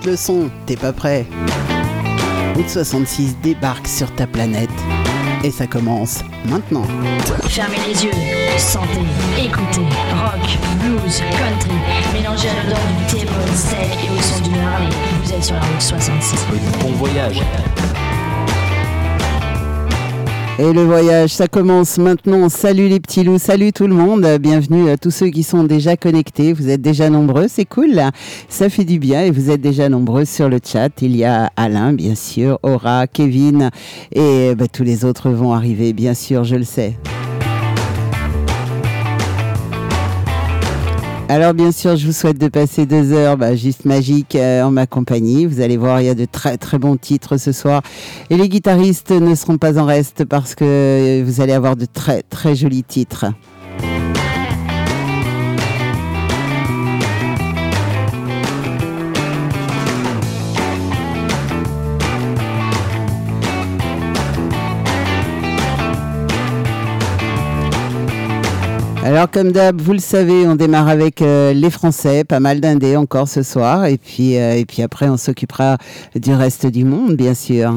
monte le son, t'es pas prêt? Route 66 débarque sur ta planète. Et ça commence maintenant. Fermez les yeux, sentez, écoutez, rock, blues, country, mélangez à l'odeur du thé, sec et au son du Harley. Vous êtes sur la route 66. Bon voyage. Et le voyage, ça commence maintenant. Salut les petits loups, salut tout le monde. Bienvenue à tous ceux qui sont déjà connectés. Vous êtes déjà nombreux, c'est cool. Ça fait du bien et vous êtes déjà nombreux sur le chat. Il y a Alain, bien sûr, Aura, Kevin et bah, tous les autres vont arriver, bien sûr, je le sais. Alors bien sûr, je vous souhaite de passer deux heures bah, juste magiques euh, en ma compagnie. Vous allez voir, il y a de très très bons titres ce soir. Et les guitaristes ne seront pas en reste parce que euh, vous allez avoir de très très jolis titres. Alors comme d'hab, vous le savez, on démarre avec euh, les Français, pas mal d'indés encore ce soir, et puis, euh, et puis après on s'occupera du reste du monde, bien sûr.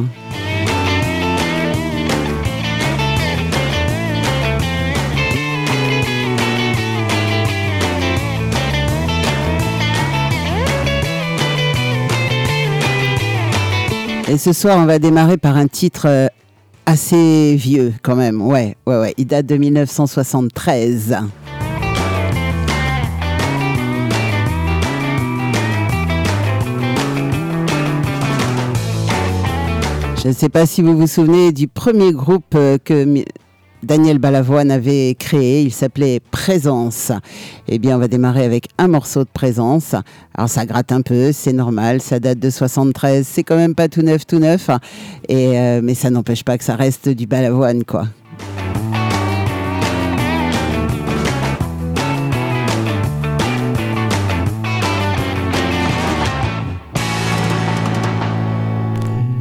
Et ce soir, on va démarrer par un titre euh, assez vieux quand même. Ouais, ouais, ouais. Il date de 1973. Je ne sais pas si vous vous souvenez du premier groupe euh, que Daniel Balavoine avait créé. Il s'appelait Présence. Eh bien, on va démarrer avec un morceau de Présence. Alors, ça gratte un peu, c'est normal. Ça date de 73. C'est quand même pas tout neuf, tout neuf. Euh, mais ça n'empêche pas que ça reste du Balavoine, quoi.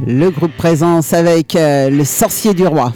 Le groupe Présence avec euh, le sorcier du roi.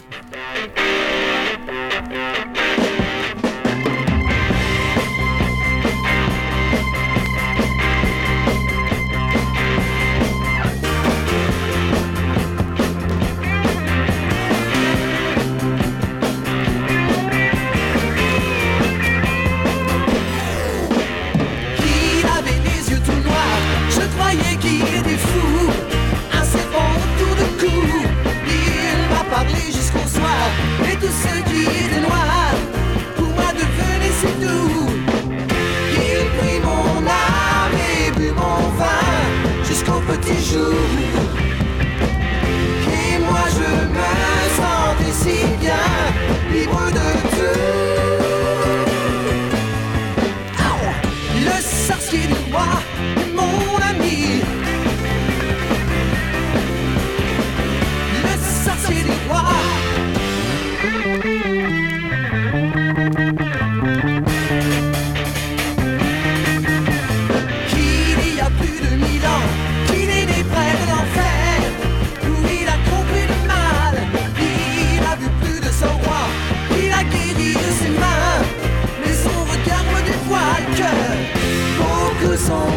song.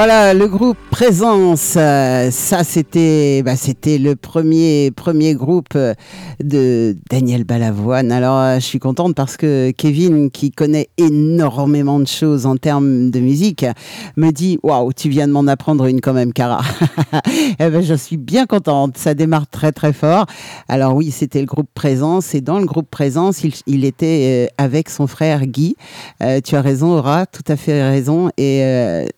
Voilà, le groupe Présence, euh, ça c'était bah, c'était le premier, premier groupe euh, de Daniel Balavoine. Alors euh, je suis contente parce que Kevin, qui connaît énormément de choses en termes de musique, me dit Waouh, tu viens de m'en apprendre une quand même, Cara. eh ben, je suis bien contente, ça démarre très très fort. Alors oui, c'était le groupe Présence et dans le groupe Présence, il, était avec son frère Guy. tu as raison, Aura, tout à fait raison. Et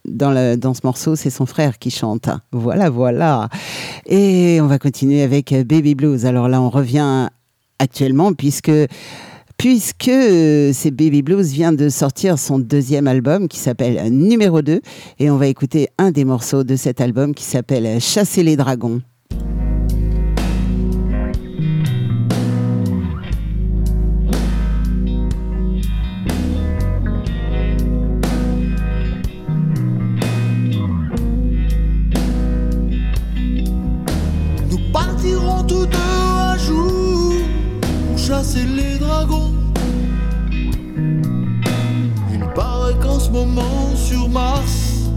dans, le, dans ce morceau, c'est son frère qui chante. Voilà, voilà. Et on va continuer avec Baby Blues. Alors là, on revient actuellement puisque puisque euh, c'est Baby Blues vient de sortir son deuxième album qui s'appelle Numéro 2 et on va écouter un des morceaux de cet album qui s'appelle Chasser les dragons. Moment sur Mars,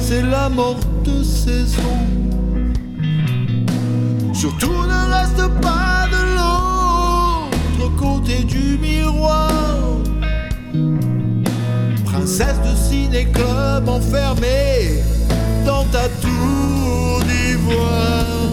c'est la morte saison. Surtout ne reste pas de l'autre côté du miroir. Princesse de ciné-club enfermée dans ta tour d'ivoire.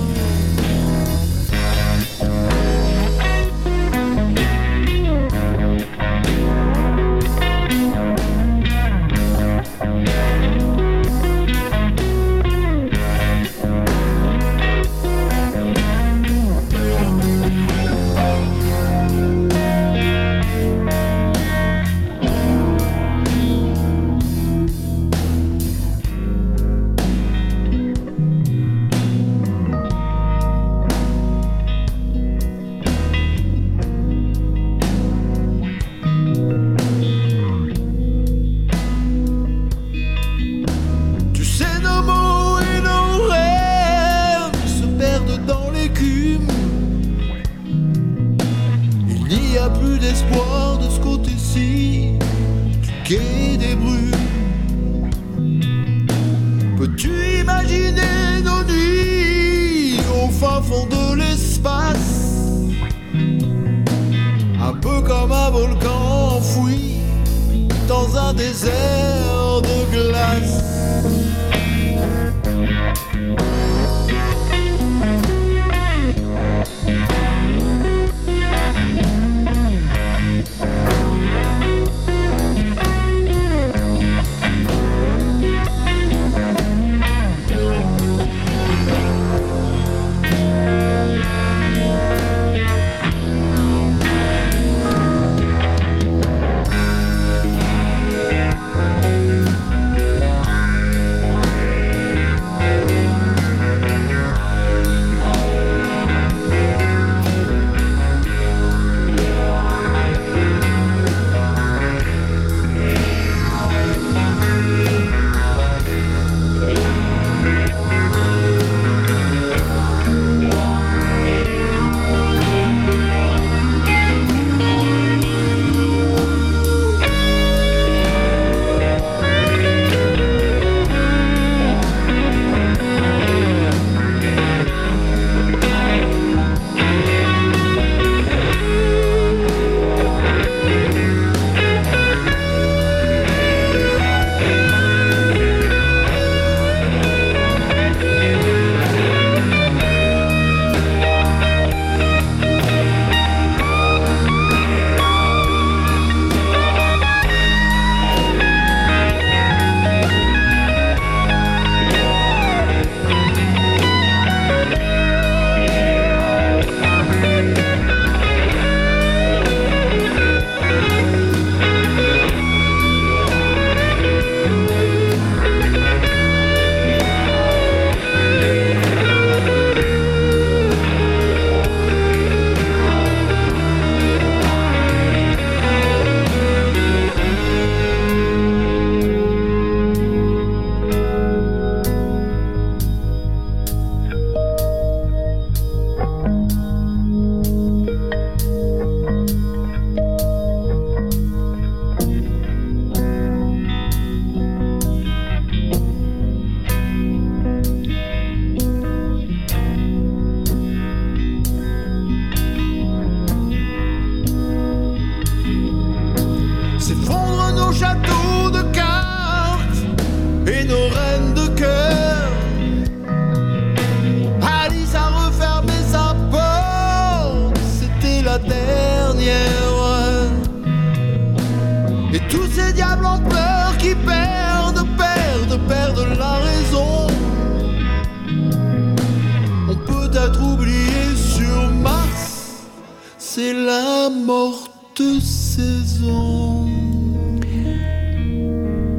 C'est la morte saison.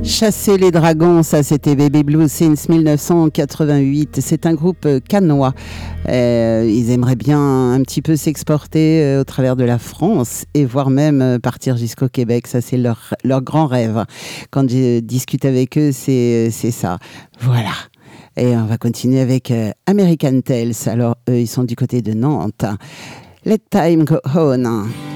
Chasser les dragons, ça c'était Baby Blue since 1988. C'est un groupe canois. Euh, ils aimeraient bien un petit peu s'exporter euh, au travers de la France et voire même euh, partir jusqu'au Québec. Ça c'est leur, leur grand rêve. Quand je discute avec eux, c'est ça. Voilà. Et on va continuer avec American Tales. Alors eux, ils sont du côté de Nantes. Let time go on.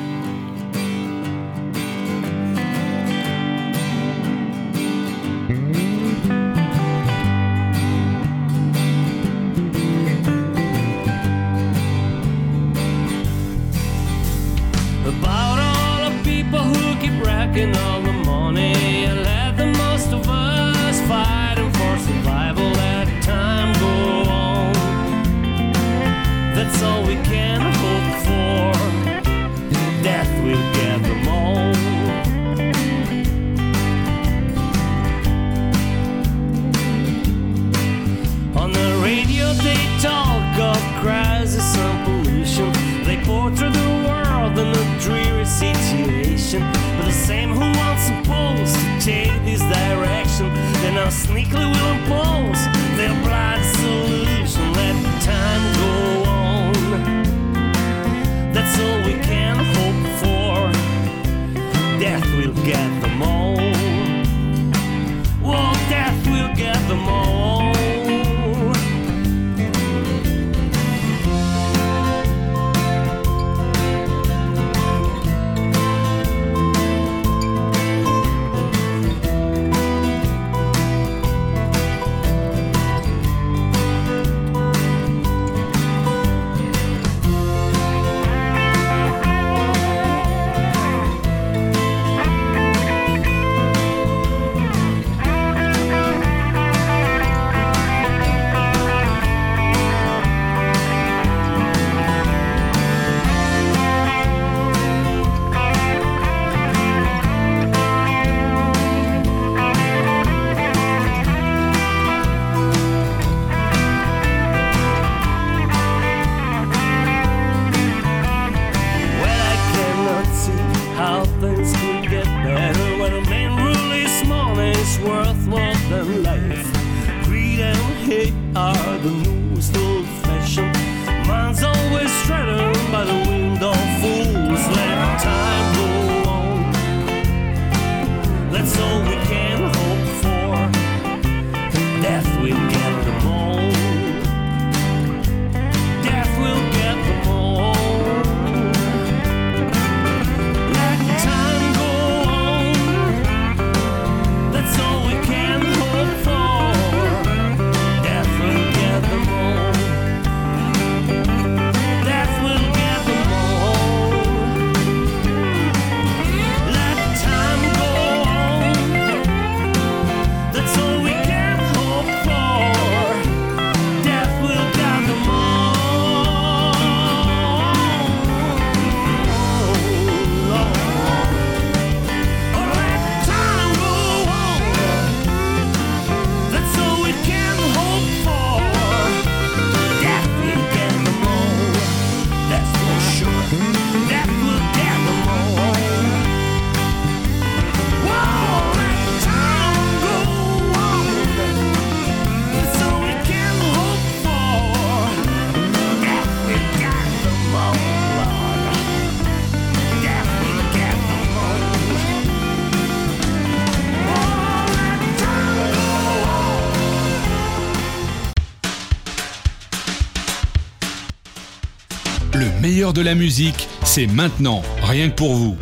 De la musique, c'est maintenant, rien que pour vous.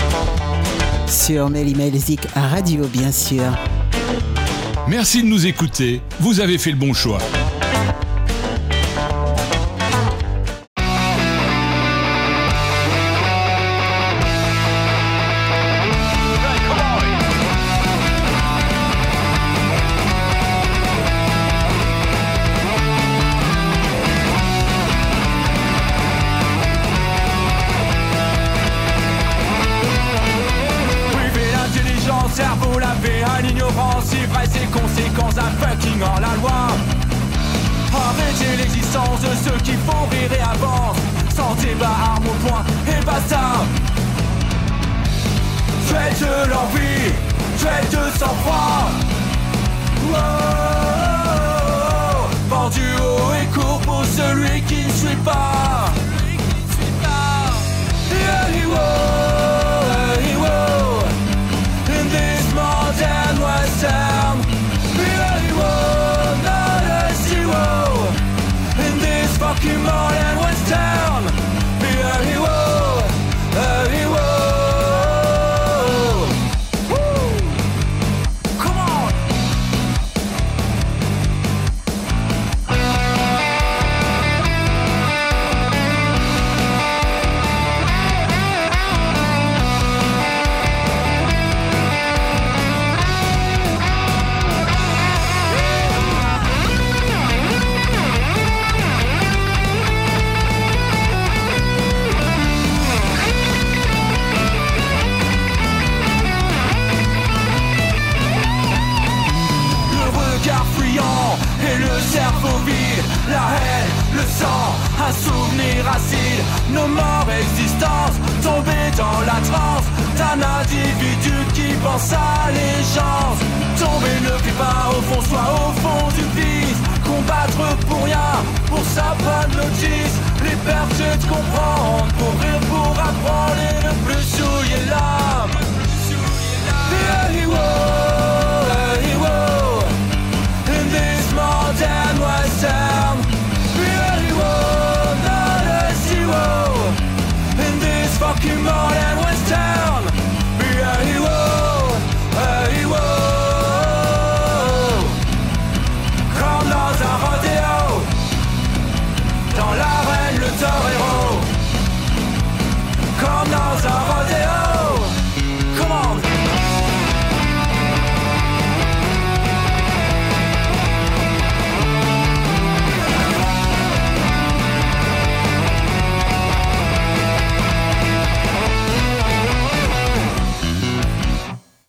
Sur Mélimelzik Radio, bien sûr. Merci de nous écouter, vous avez fait le bon choix.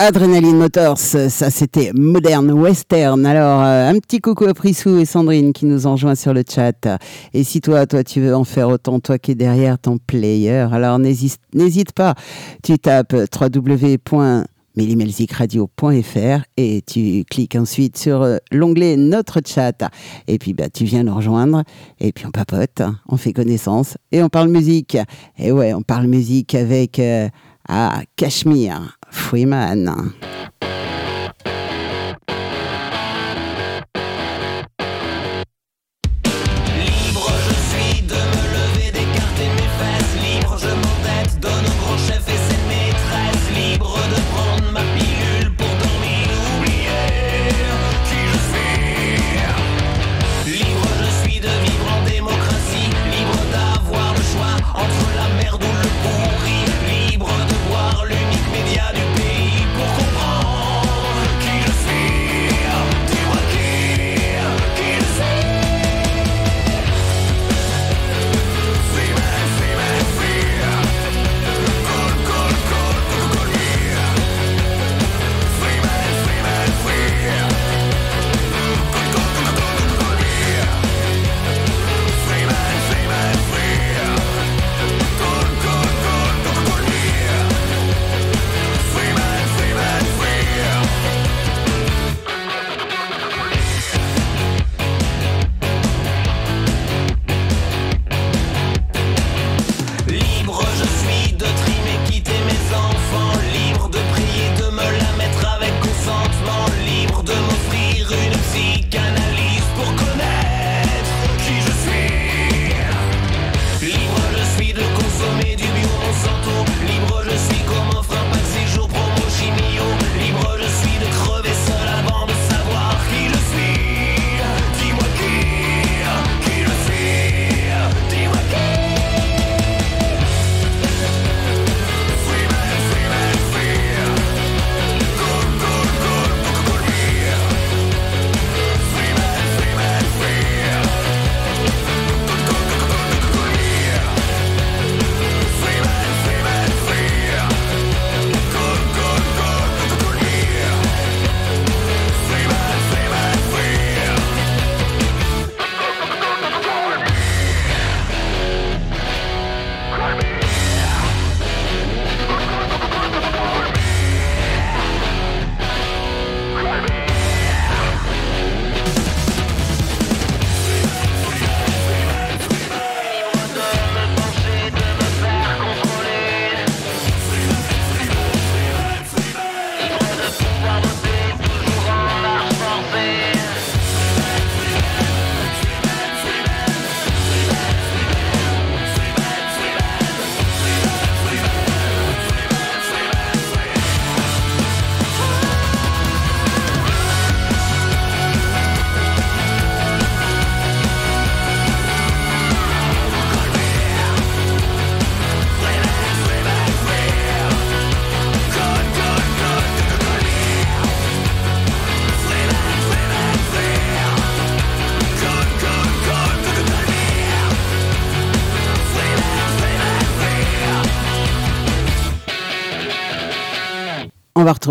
Adrenaline Motors, ça c'était moderne western. Alors euh, un petit coucou à Prissou et Sandrine qui nous enjoint sur le chat. Et si toi, toi tu veux en faire autant, toi qui es derrière ton player, alors n'hésite pas. Tu tapes www.millimelzikradio.fr et tu cliques ensuite sur euh, l'onglet Notre chat. Et puis bah, tu viens nous rejoindre et puis on papote, on fait connaissance et on parle musique. Et ouais, on parle musique avec euh, ah, Cachemire. Freeman.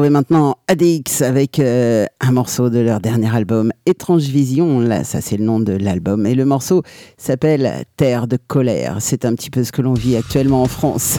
Maintenant ADX avec euh, un morceau de leur dernier album, Étrange Vision. Là, ça c'est le nom de l'album. Et le morceau s'appelle Terre de colère. C'est un petit peu ce que l'on vit actuellement en France.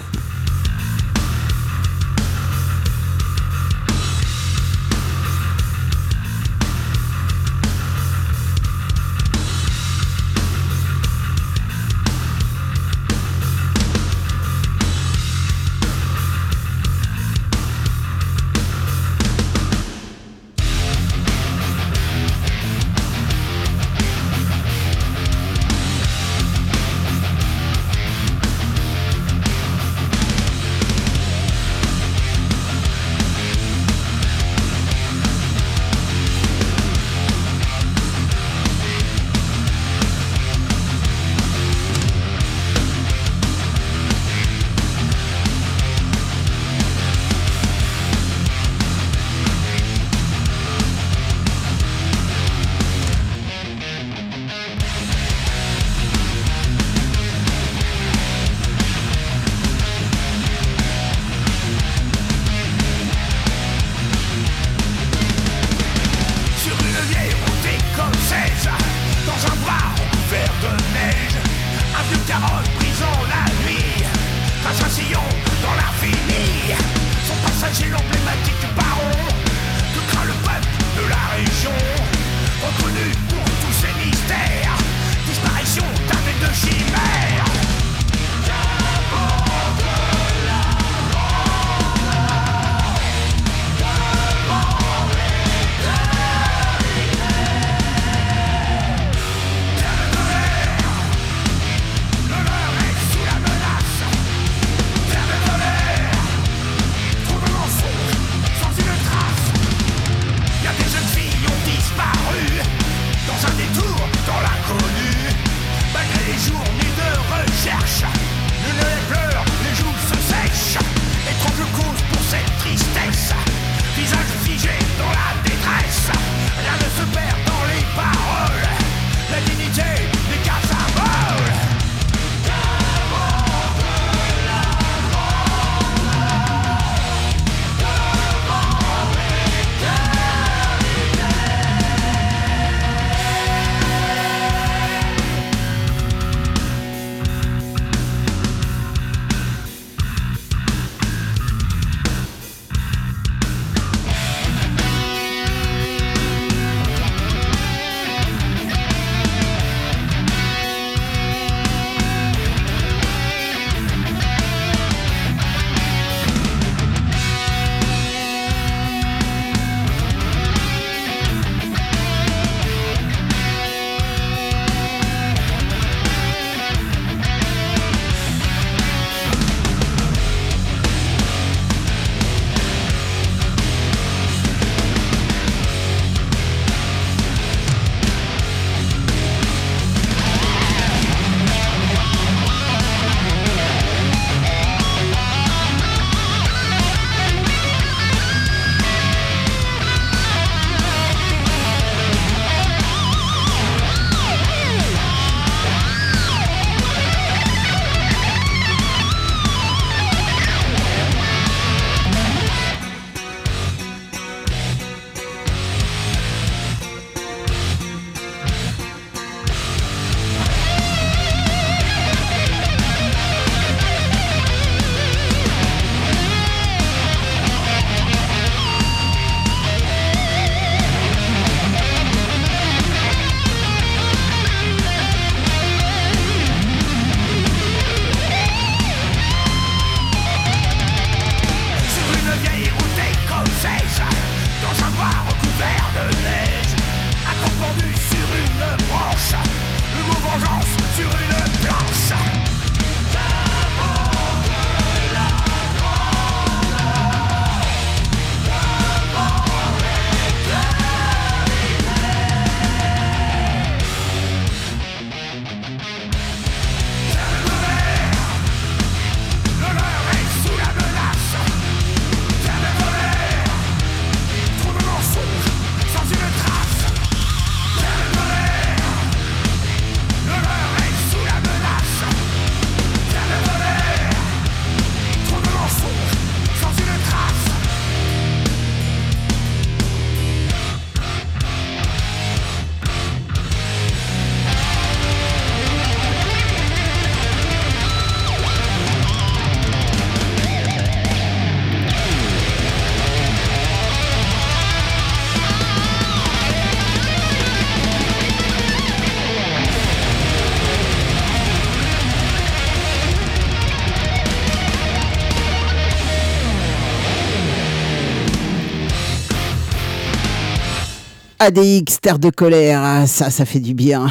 ADX, Terre de colère, ah, ça, ça fait du bien.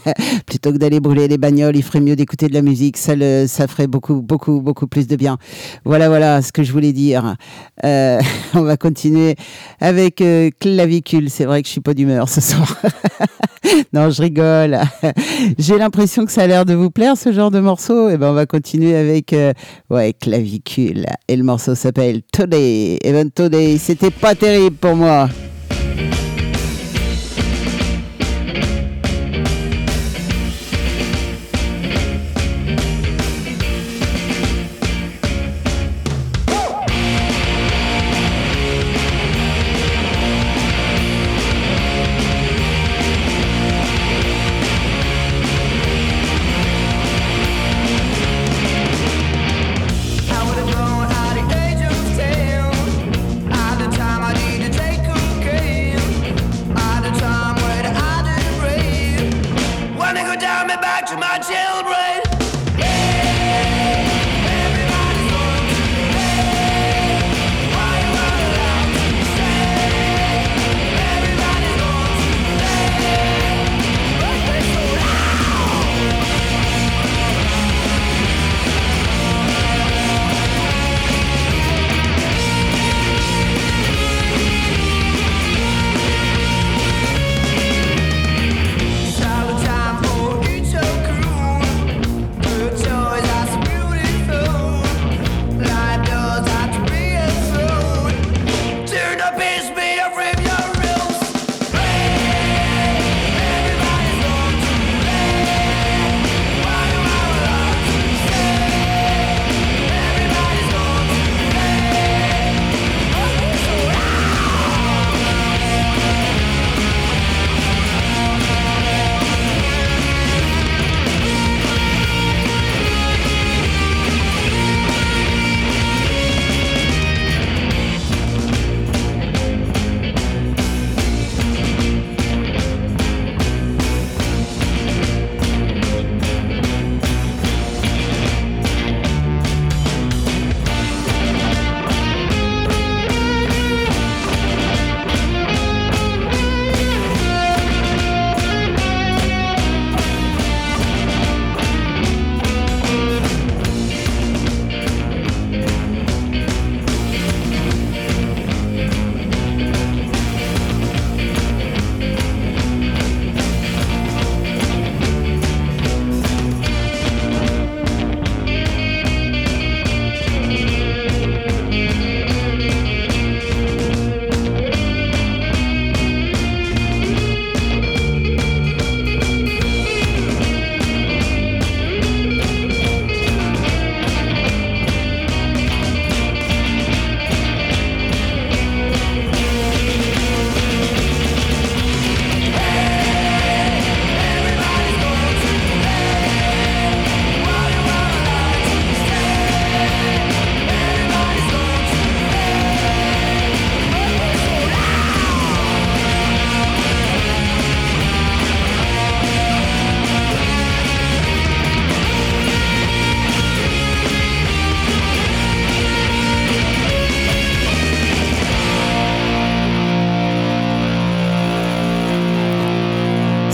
Plutôt que d'aller brûler les bagnoles, il ferait mieux d'écouter de la musique. Ça, le, ça ferait beaucoup, beaucoup, beaucoup plus de bien. Voilà, voilà ce que je voulais dire. Euh, on va continuer avec euh, Clavicule. C'est vrai que je suis pas d'humeur ce soir. non, je rigole. J'ai l'impression que ça a l'air de vous plaire ce genre de morceau. Et eh ben, on va continuer avec euh, ouais Clavicule. Et le morceau s'appelle Today. Et ben Today, c'était pas terrible pour moi.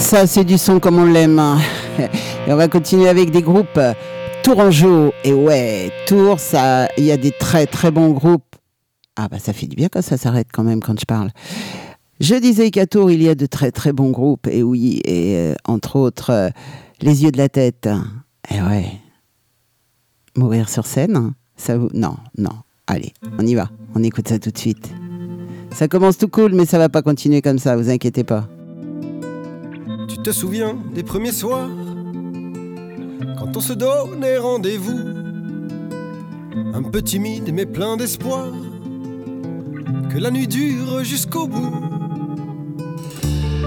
Ça, c'est du son comme on l'aime. Et on va continuer avec des groupes Tourangeau. Et ouais, Tours, ça, il y a des très très bons groupes. Ah bah ça fait du bien quand ça s'arrête quand même quand je parle. Je disais qu'à Tours, il y a de très très bons groupes. Et oui, et euh, entre autres, euh, Les Yeux de la Tête. Et ouais. Mourir sur scène, ça vous... Non, non. Allez, on y va. On écoute ça tout de suite. Ça commence tout cool, mais ça va pas continuer comme ça, vous inquiétez pas. Tu te souviens des premiers soirs? Quand on se donnait rendez-vous. Un peu timide mais plein d'espoir. Que la nuit dure jusqu'au bout.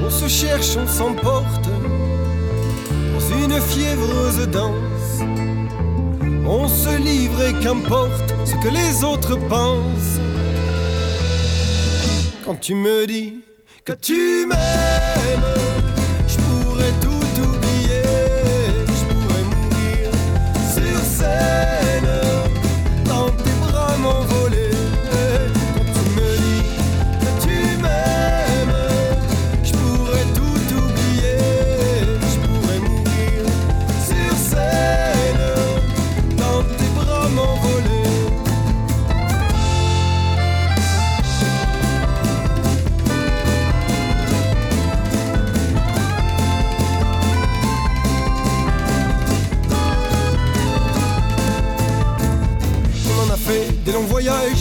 On se cherche, on s'emporte. Dans une fiévreuse danse. On se livre et qu'importe ce que les autres pensent. Quand tu me dis que tu m'aimes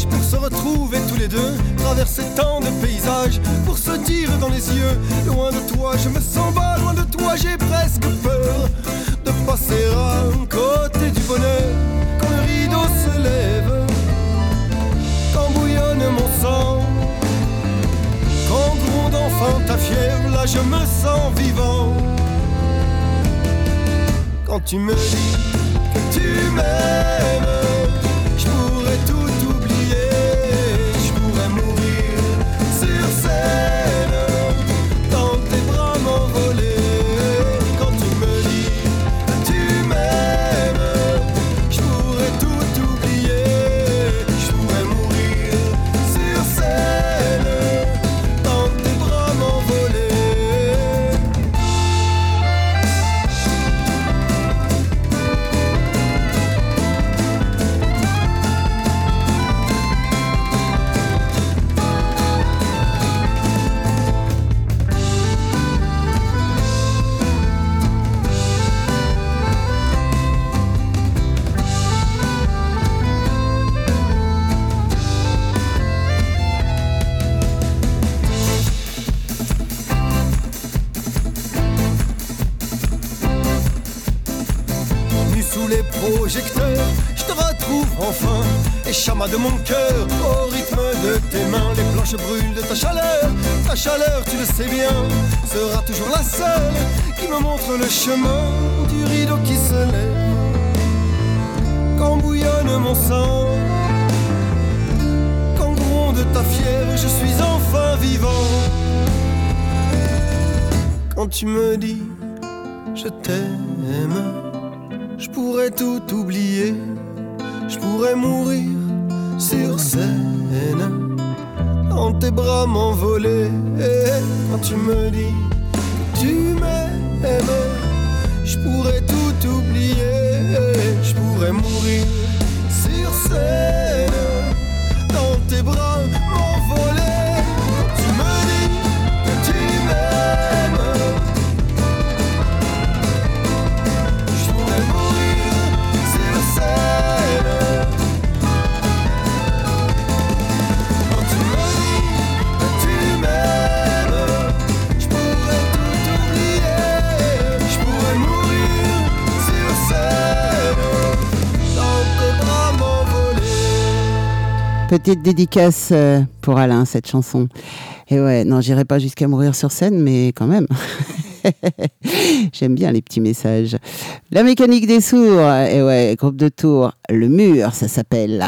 pour se retrouver tous les deux, traverser tant de paysages pour se dire dans les yeux, loin de toi je me sens bas, loin de toi j'ai presque peur de passer à un côté du bonheur quand le rideau se lève, quand bouillonne mon sang, quand gronde enfin ta fièvre, là je me sens vivant. Quand tu me dis que tu m'aimes, de mon cœur, au rythme de tes mains, les planches brûlent de ta chaleur. Ta chaleur, tu le sais bien, sera toujours la seule qui me montre le chemin du rideau qui se lève. Quand bouillonne mon sang, quand gronde ta fièvre, je suis enfin vivant. Quand tu me dis, je t'aime. Tu me dis Petite dédicace euh, pour Alain, cette chanson. Et ouais, non, j'irai pas jusqu'à mourir sur scène, mais quand même. J'aime bien les petits messages. La mécanique des sourds, et ouais, groupe de tours, le mur, ça s'appelle.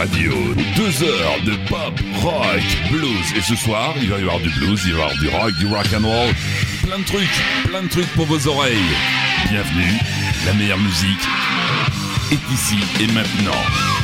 Radio. Deux heures de pop, rock, blues. Et ce soir, il va y avoir du blues, il va y avoir du rock, du rock and roll. Plein de trucs, plein de trucs pour vos oreilles. Bienvenue, la meilleure musique est ici et maintenant.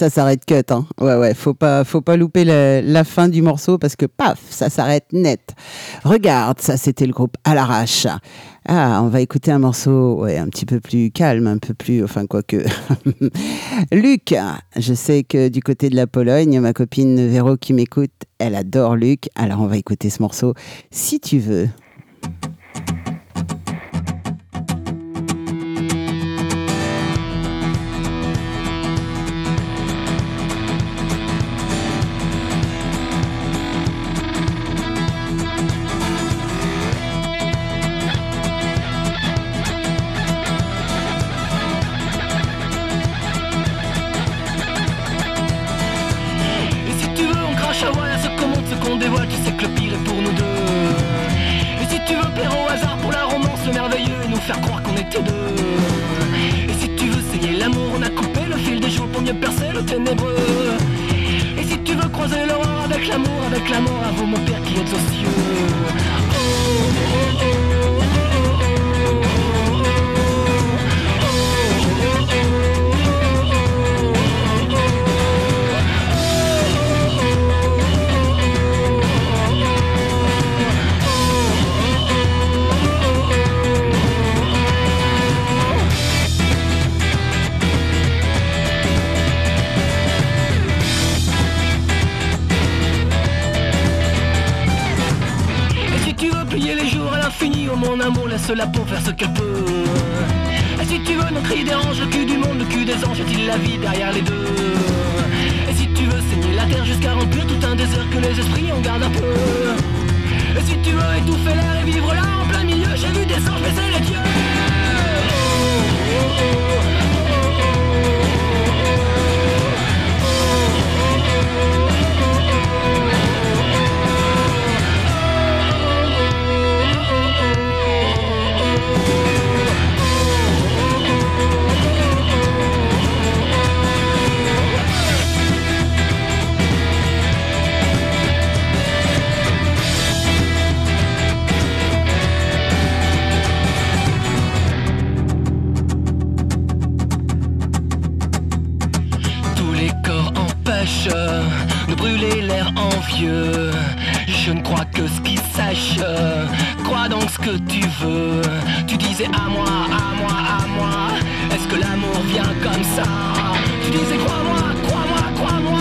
Ça s'arrête cut. Hein. Ouais, ouais, faut pas, faut pas louper la, fin du morceau parce que paf, ça s'arrête net. Regarde, ça c'était le groupe à l'arrache. Ah, on va écouter un morceau ouais, un petit peu plus calme, un peu plus, enfin quoique. Luc, je sais que du côté de la Pologne, ma copine Véro qui m'écoute, elle adore Luc. Alors on va écouter ce morceau si tu veux. L'air envieux. Je ne crois que ce qui sèche. Crois donc ce que tu veux. Tu disais à moi, à moi, à moi. Est-ce que l'amour vient comme ça? Tu disais crois-moi, crois-moi, crois-moi.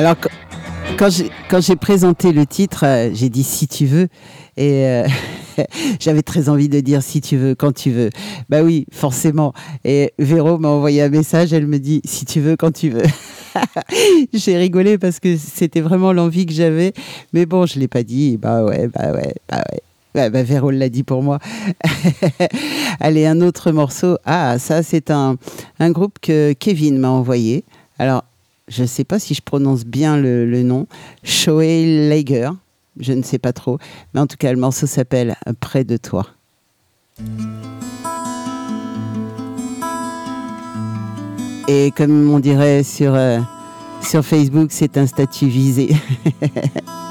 Alors, qu- quand j'ai, présenté le titre, euh, j'ai dit si tu veux. Et euh, j'avais très envie de dire si tu veux, quand tu veux. Bah oui, forcément. Et Véro m'a envoyé un message, elle me dit si tu veux, quand tu veux. j'ai rigolé parce que c'était vraiment l'envie que j'avais. Mais bon, je ne l'ai pas dit. Bah ouais, bah ouais, bah ouais. Ouais, bah Véro l'a dit pour moi. Allez, un autre morceau. Ah, ça, c'est un, un groupe que Kevin m'a envoyé. Alors, je ne sais pas si je prononce bien le, nom. Shoei Lager. Je ne sais pas trop. Mais en tout cas, le morceau s'appelle Près de toi. Et comme on dirait sur, euh, sur Facebook, c'est un statut visé.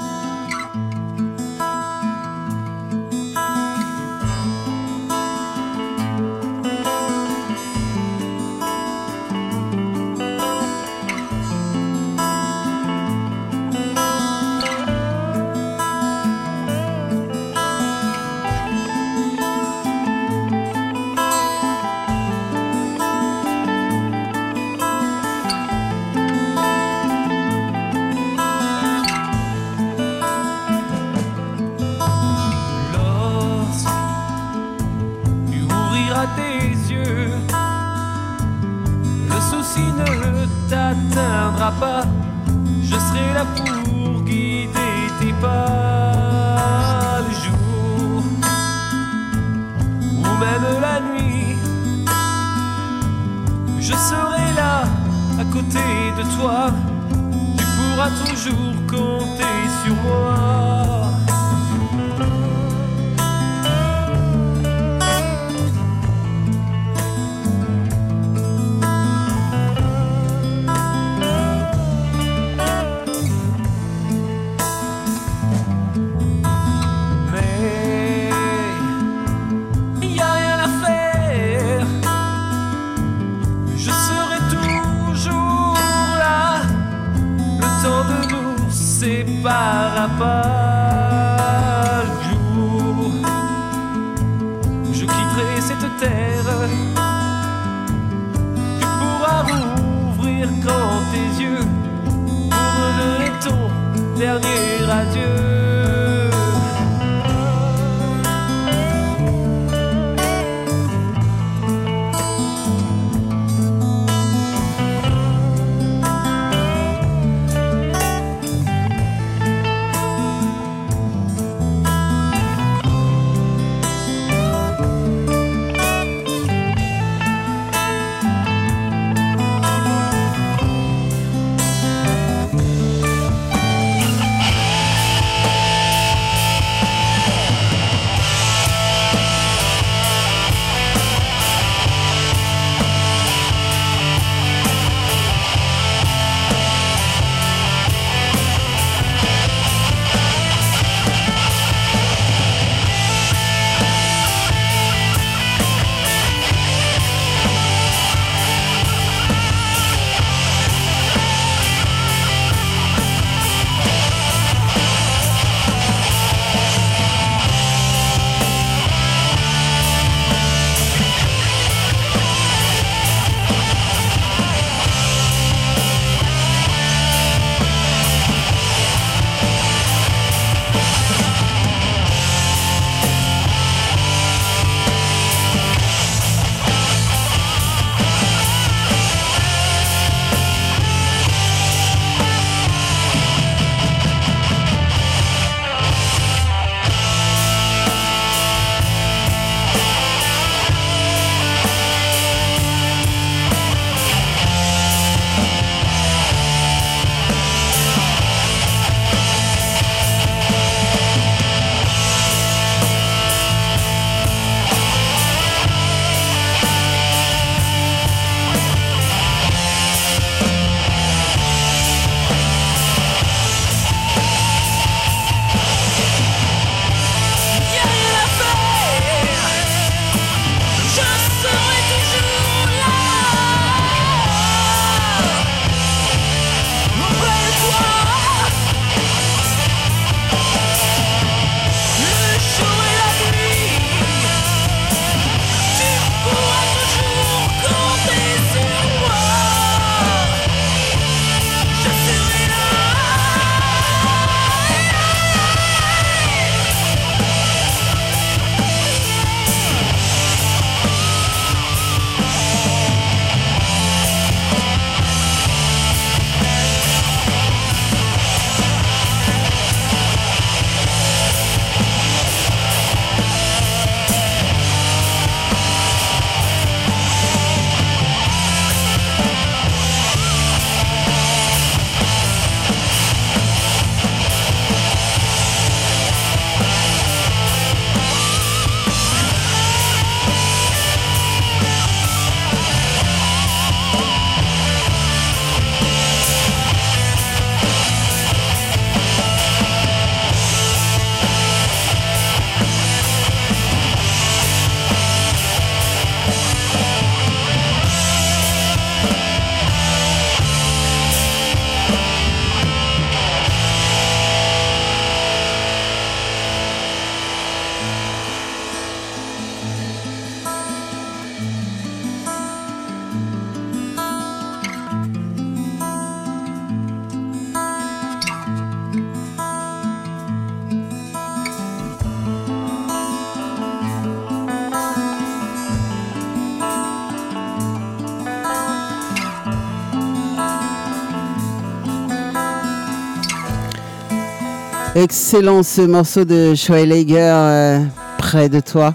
Excellent ce morceau de Schweilager, euh, près de toi.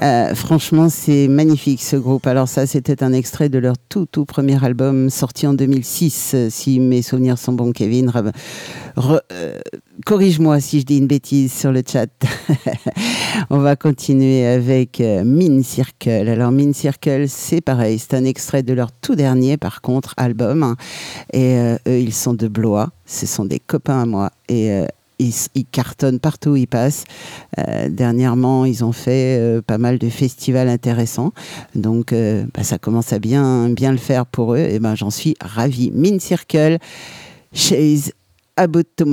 Euh, franchement, c'est magnifique ce groupe. Alors ça, c'était un extrait de leur tout tout premier album sorti en 2006. euh, Si mes souvenirs sont bons, Kevin, euh, corrige-moi si je dis une bêtise sur le chat. On va continuer avec Mean Circle. Alors Mean Circle, c'est pareil, c'est un extrait de leur tout dernier, par contre, album. hein. Et eux, ils sont de Blois. Ce sont des copains à moi. Et ils, cartonnent partout où ils passent. Euh, dernièrement, ils ont fait euh, pas mal de festivals intéressants. Donc, euh, bah, ça commence à bien, bien le faire pour eux. Et ben, j'en suis ravi. Mean Circle, Chase About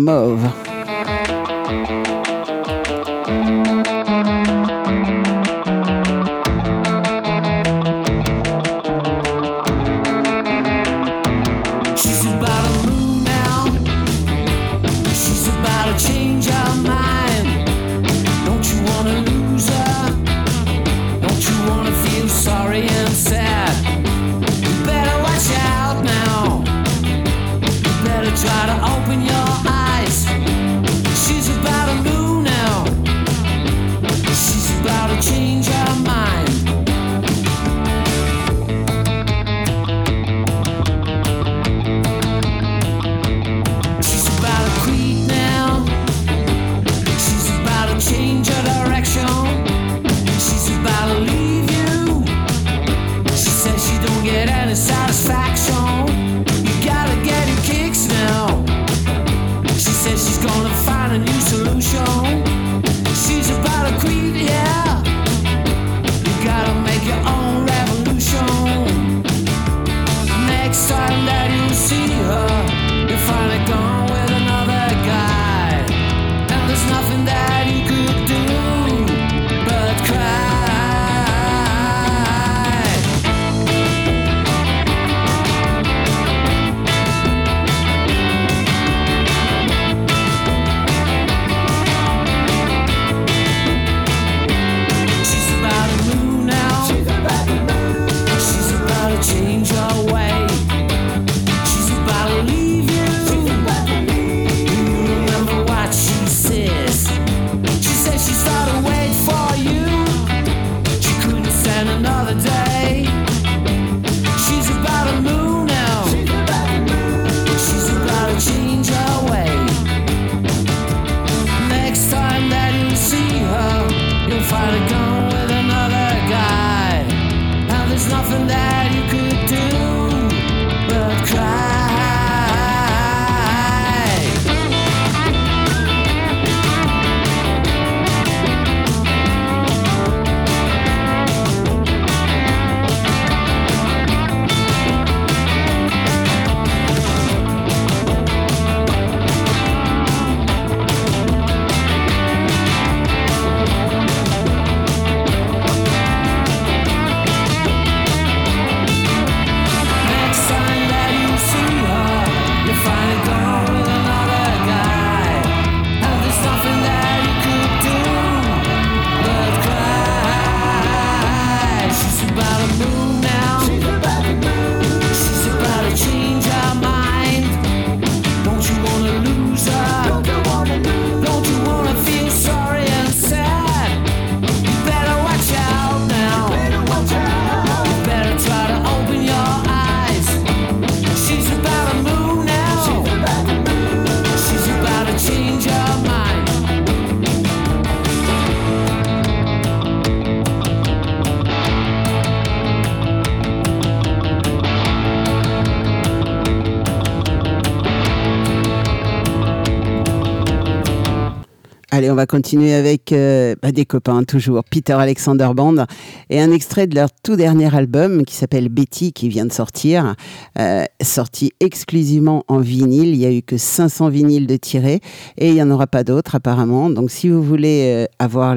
Allez, on va continuer avec euh, bah, des copains, toujours. Peter Alexander Band et un extrait de leur tout dernier album qui s'appelle Betty, qui vient de sortir, euh, sorti exclusivement en vinyle. Il n'y a eu que 500 vinyles de tirés et il n'y en aura pas d'autres apparemment. Donc, si vous voulez euh, avoir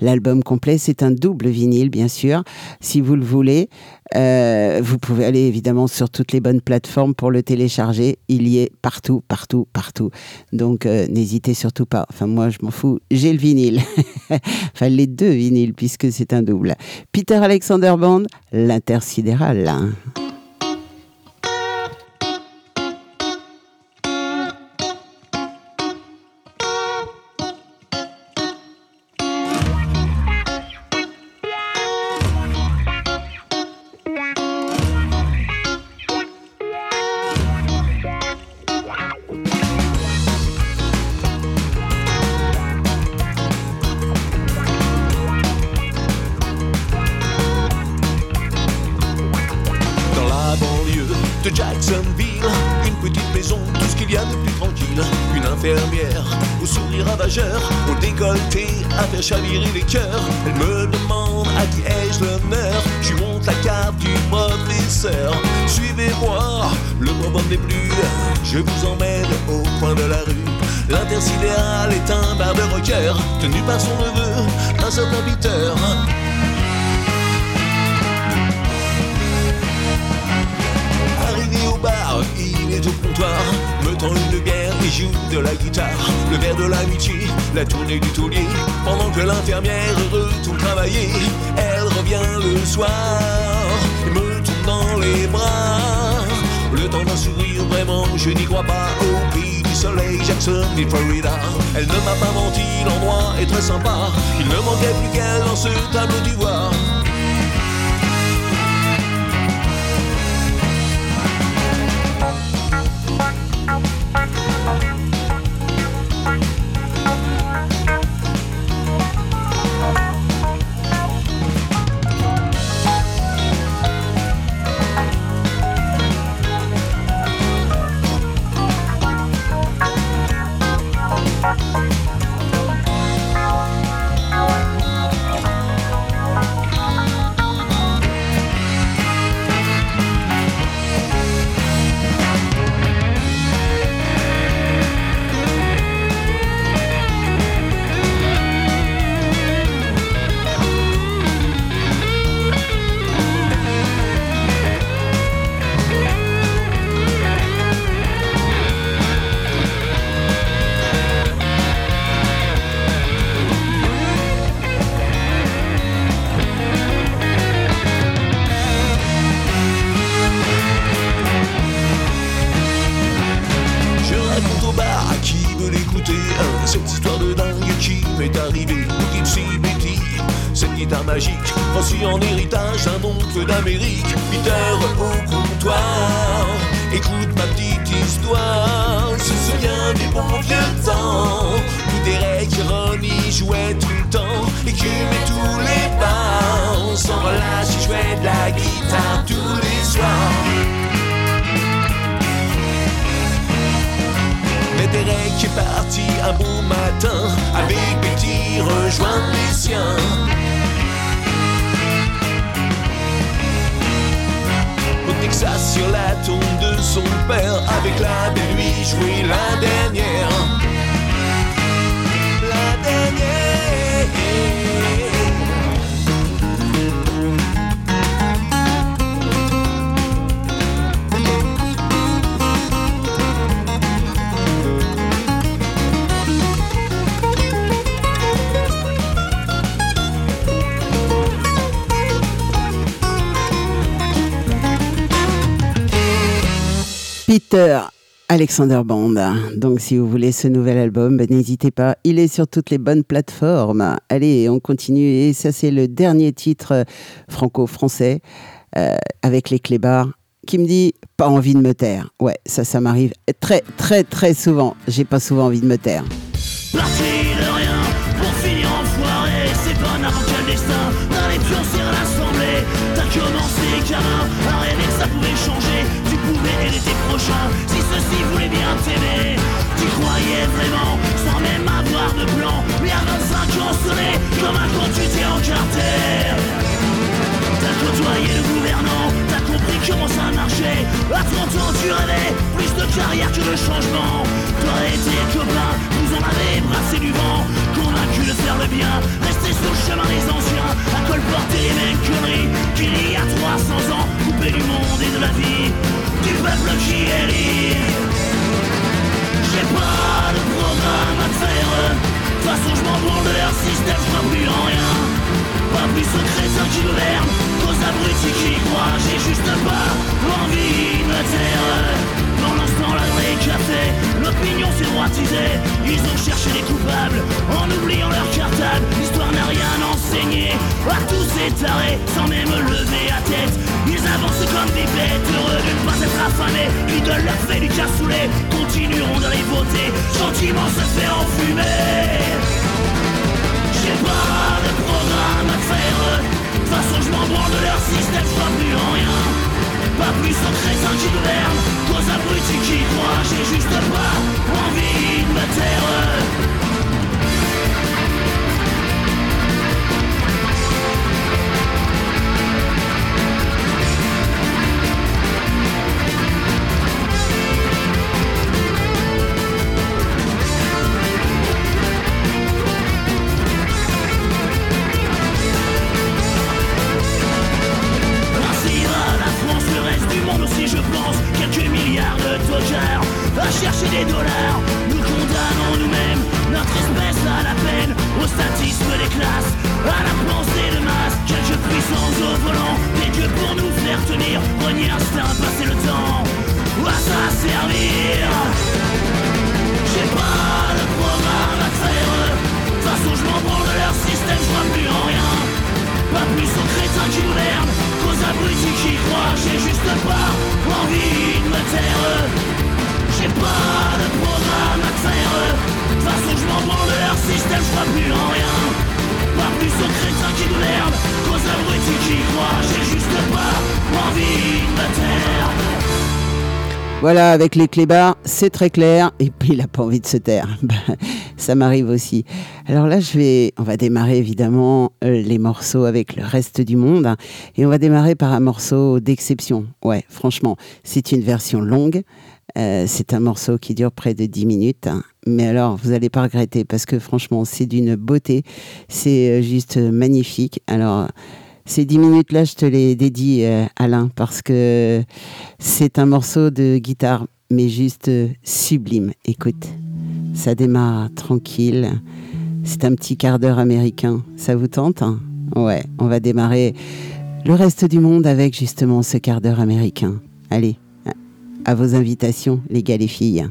l'album complet, c'est un double vinyle, bien sûr. Si vous le voulez, euh, vous pouvez aller évidemment sur toutes les bonnes plateformes pour le télécharger. Il y est partout, partout, partout. Donc euh, n'hésitez surtout pas. Enfin moi je m'en fous, j'ai le vinyle. enfin les deux vinyles puisque c'est un double. Peter Alexander Band, l'intersidéral. Suivez-moi, le moment n'est plus. Je vous emmène au coin de la rue. L'intersidéral est un bar de rocker, tenu par son neveu, un certain Peter. Arrivé au bar, il est au comptoir, me tend une bière et joue de la guitare. Le verre de l'amitié, la tournée du taulier. Pendant que l'infirmière retourne travailler, elle revient le soir Le temps d'un sourire, vraiment, je n'y crois pas. Au pays du soleil, Jackson et Florida. Elle ne m'a pas menti, l'endroit est très sympa. Il ne manquait plus qu'elle dans ce tableau d'ivoire. Alexander Band. Donc, si vous voulez ce nouvel album, ben, n'hésitez pas. Il est sur toutes les bonnes plateformes. Allez, on continue. Et ça, c'est le dernier titre euh, franco-français euh, avec les clébards qui me dit pas envie de me taire. Ouais, ça, ça m'arrive très, très, très souvent. J'ai pas souvent envie de me taire. De rien comment ça marchait. À 30 ans, tu rêvais plus de carrière que de changement. Toi et tes copains, vous en avez brassé du vent. Convaincu de faire le bien, rester sur le chemin des anciens. À colporter les mêmes conneries qu'il y a 300 ans. Coupé du monde et de la vie, du peuple qui est libre. J'ai pas de programme à te faire. De toute façon, je m'en de leur système, je crois plus en rien. Pas plus de chrétiens qui gouvernent qu'aux abrutis qui croient. J'ai juste pas envie de me taire. Pendant ce temps, la café, l'opinion s'est droitisée. Ils ont cherché les coupables en oubliant leur cartable. L'histoire n'a rien enseigné à tous ces tarés sans même lever la tête. Ils avancent comme des bêtes, heureux de ne pas être affamés. L'idole leur fait du cassoulet, continueront de les gentiment se faire enfumer. J'ai pas façon je m'en branle de leur système, je crois plus en rien. Pas plus aux crétins qui gouvernent qu'aux abrutis qui croient J'ai juste pas envie de me taire aussi je pense Quelques milliards de tocards à chercher des dollars. Nous condamnons nous-mêmes, notre espèce à la peine. Au statisme des classes, à la pensée de masse. Quelques puissances au volant, des dieux pour nous faire tenir. Renier l'instinct, passer le temps, à ça servir? J'ai pas de programme à faire. De toute façon je branle leur système, je crois plus en rien pas plus aux crétins qui gouvernent qu'aux abrutis qui croient J'ai juste pas envie de me taire. J'ai pas de programme à faire. De toute façon je m'en leur système, je crois plus en rien. Pas plus aux crétins qui gouvernent qu'aux abrutis qui croient J'ai juste pas envie de me taire Voilà, avec les clébards, c'est très clair. Et puis, il n'a pas envie de se taire. Ben, Ça m'arrive aussi. Alors là, je vais, on va démarrer évidemment euh, les morceaux avec le reste du monde. hein. Et on va démarrer par un morceau d'exception. Ouais, franchement, c'est une version longue. Euh, c'est un morceau qui dure près de 10 minutes. hein. Mais alors, vous n'allez pas regretter parce que franchement, c'est d'une beauté. C'est euh, juste magnifique. Alors, ces 10 minutes-là, je te les dédie, euh, Alain, parce que c'est un morceau de guitare, mais juste euh, sublime. Écoute, ça démarre tranquille. C'est un petit quart d'heure américain. Ça vous tente hein? Ouais, on va démarrer le reste du monde avec justement ce quart d'heure américain. Allez, à vos invitations, les gars, les filles.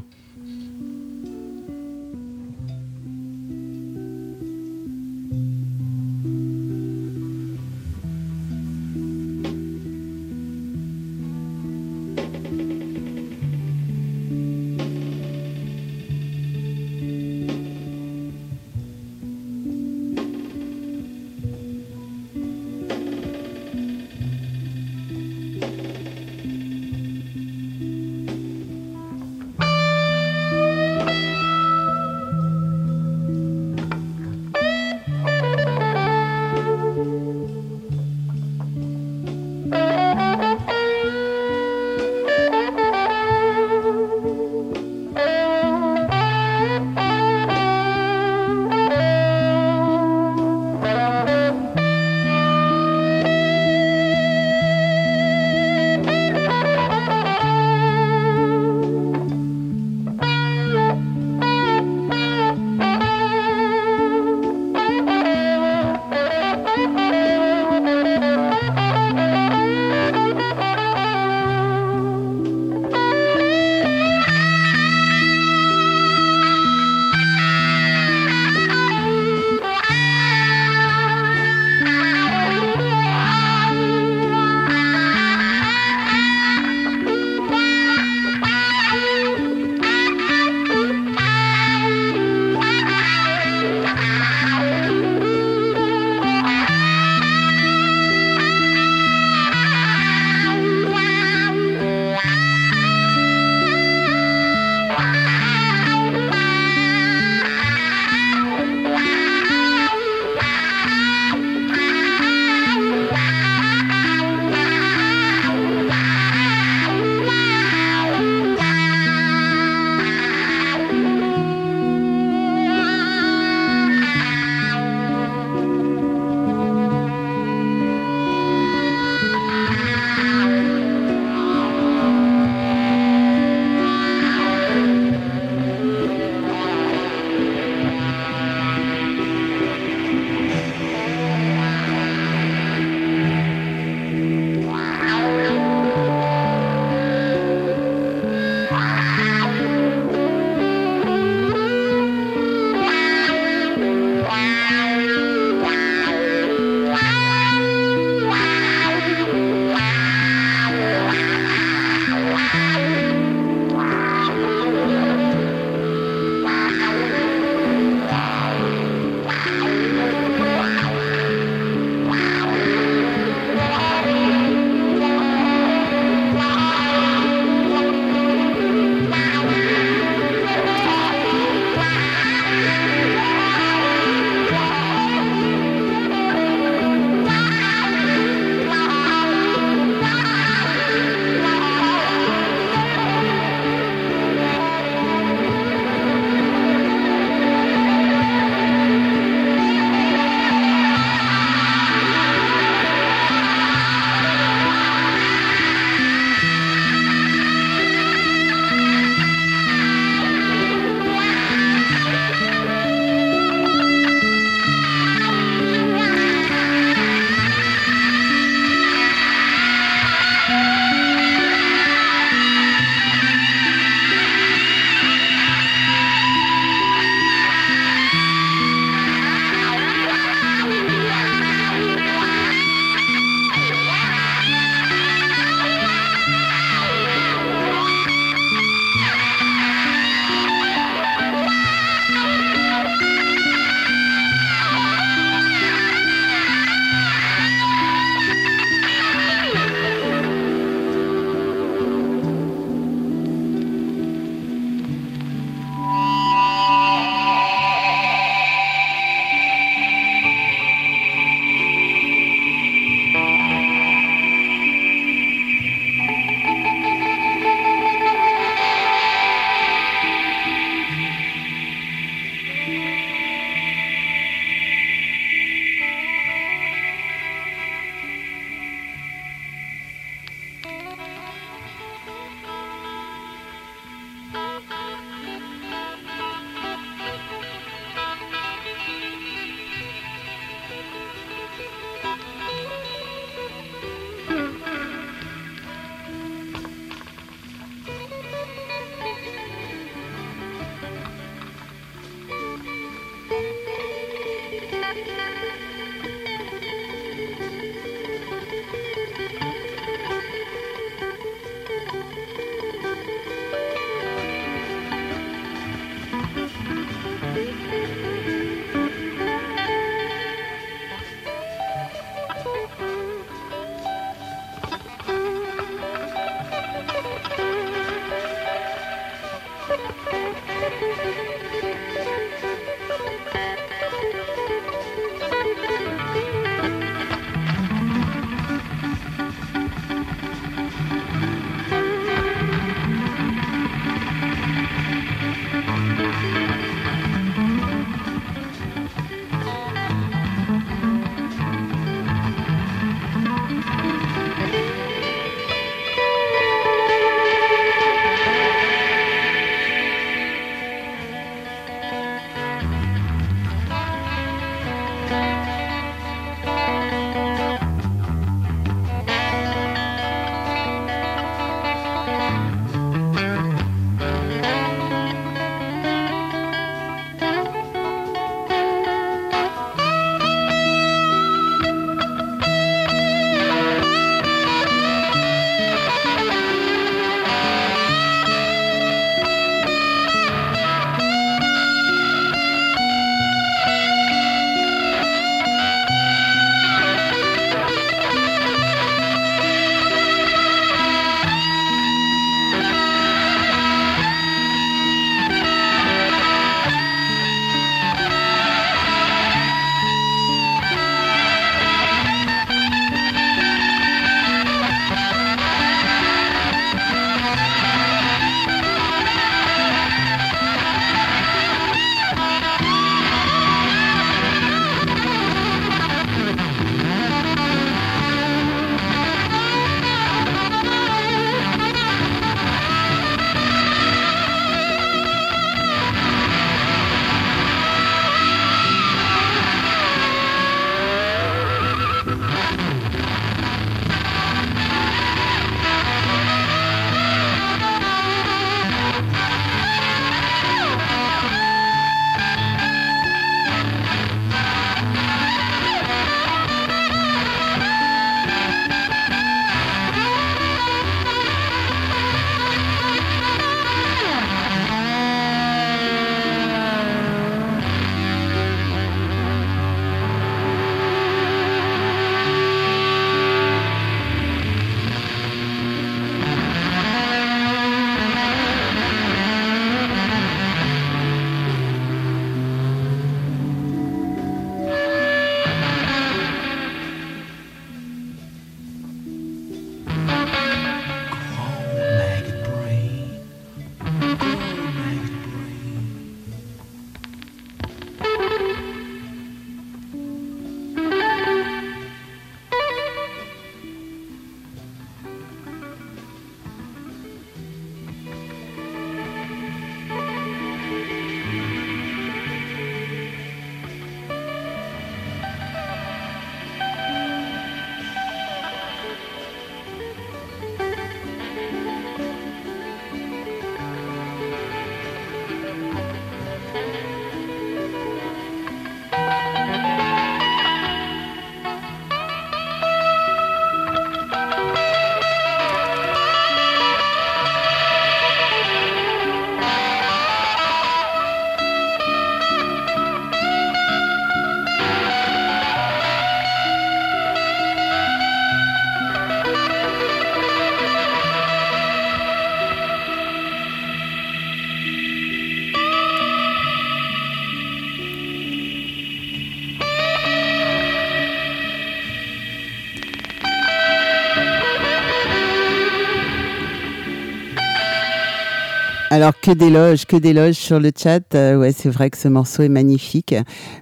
Alors que d'éloges, que d'éloges sur le chat. Euh, ouais, c'est vrai que ce morceau est magnifique.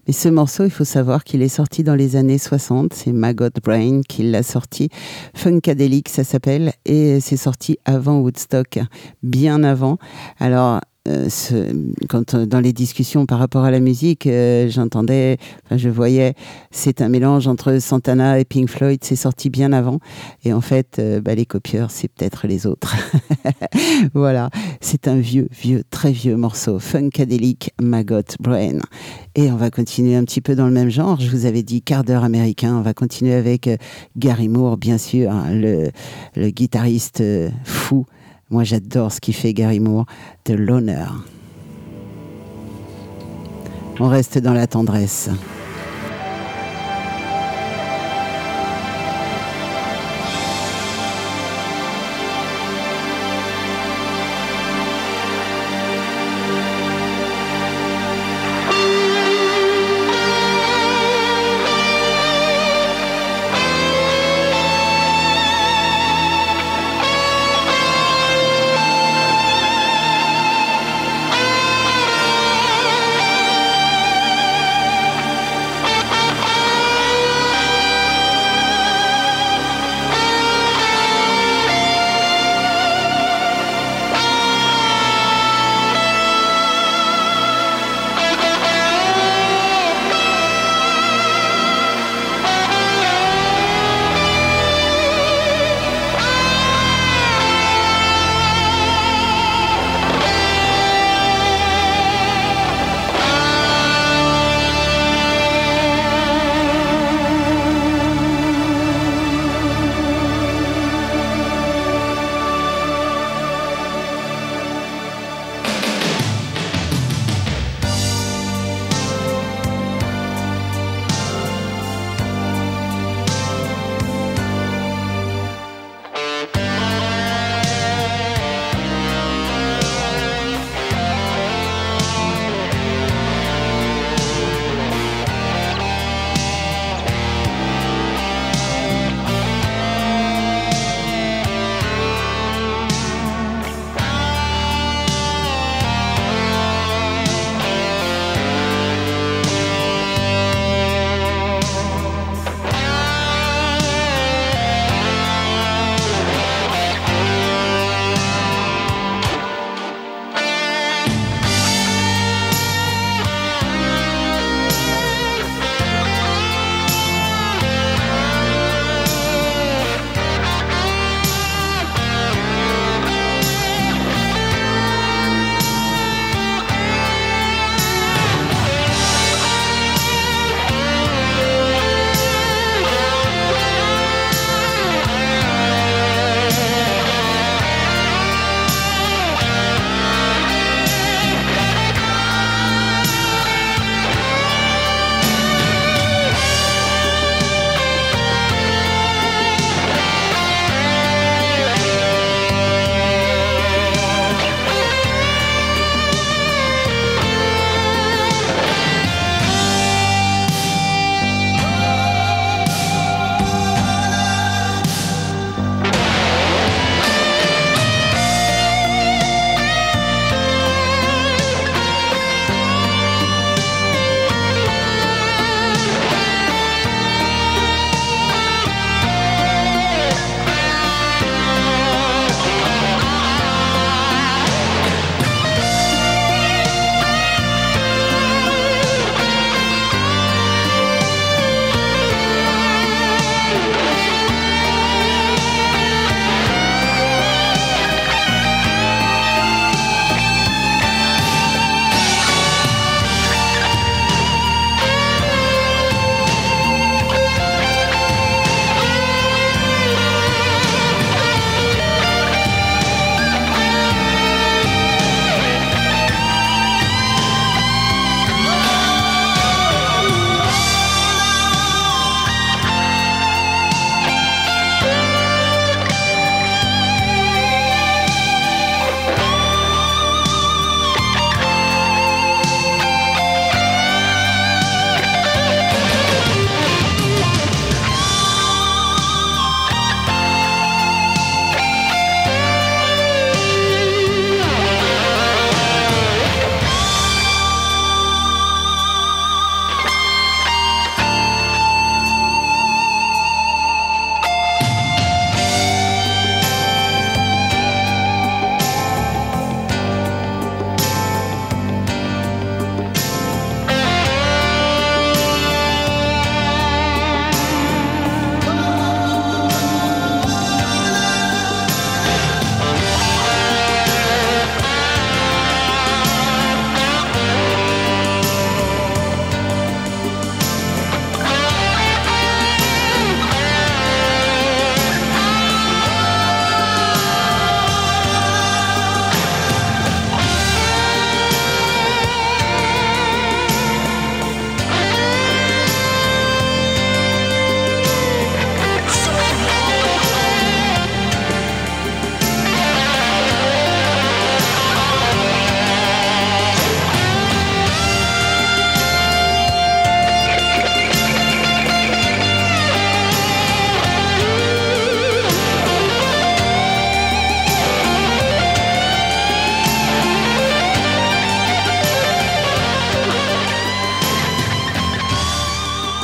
Mais ce morceau, il faut savoir qu'il est sorti dans les années 60. C'est Maggot Brain qui l'a sorti. Funkadelic, ça s'appelle. Et c'est sorti avant Woodstock, bien avant. Alors, ce- quand euh, dans les discussions par rapport à la musique, euh, j'entendais, enfin, je voyais, c'est un mélange entre Santana et Pink Floyd. C'est sorti bien avant. Et en fait, euh, bah, les copieurs, c'est peut-être les autres. voilà, c'est un vieux, vieux, très vieux morceau. Funkadelic Maggot Brain. Et on va continuer un petit peu dans le même genre. Je vous avais dit quart d'heure américain. On va continuer avec euh, Gary Moore, bien sûr, hein, le, guitariste euh, fou. Moi, j'adore ce qu'il fait, Gary Moore, de l'honneur. On reste dans la tendresse.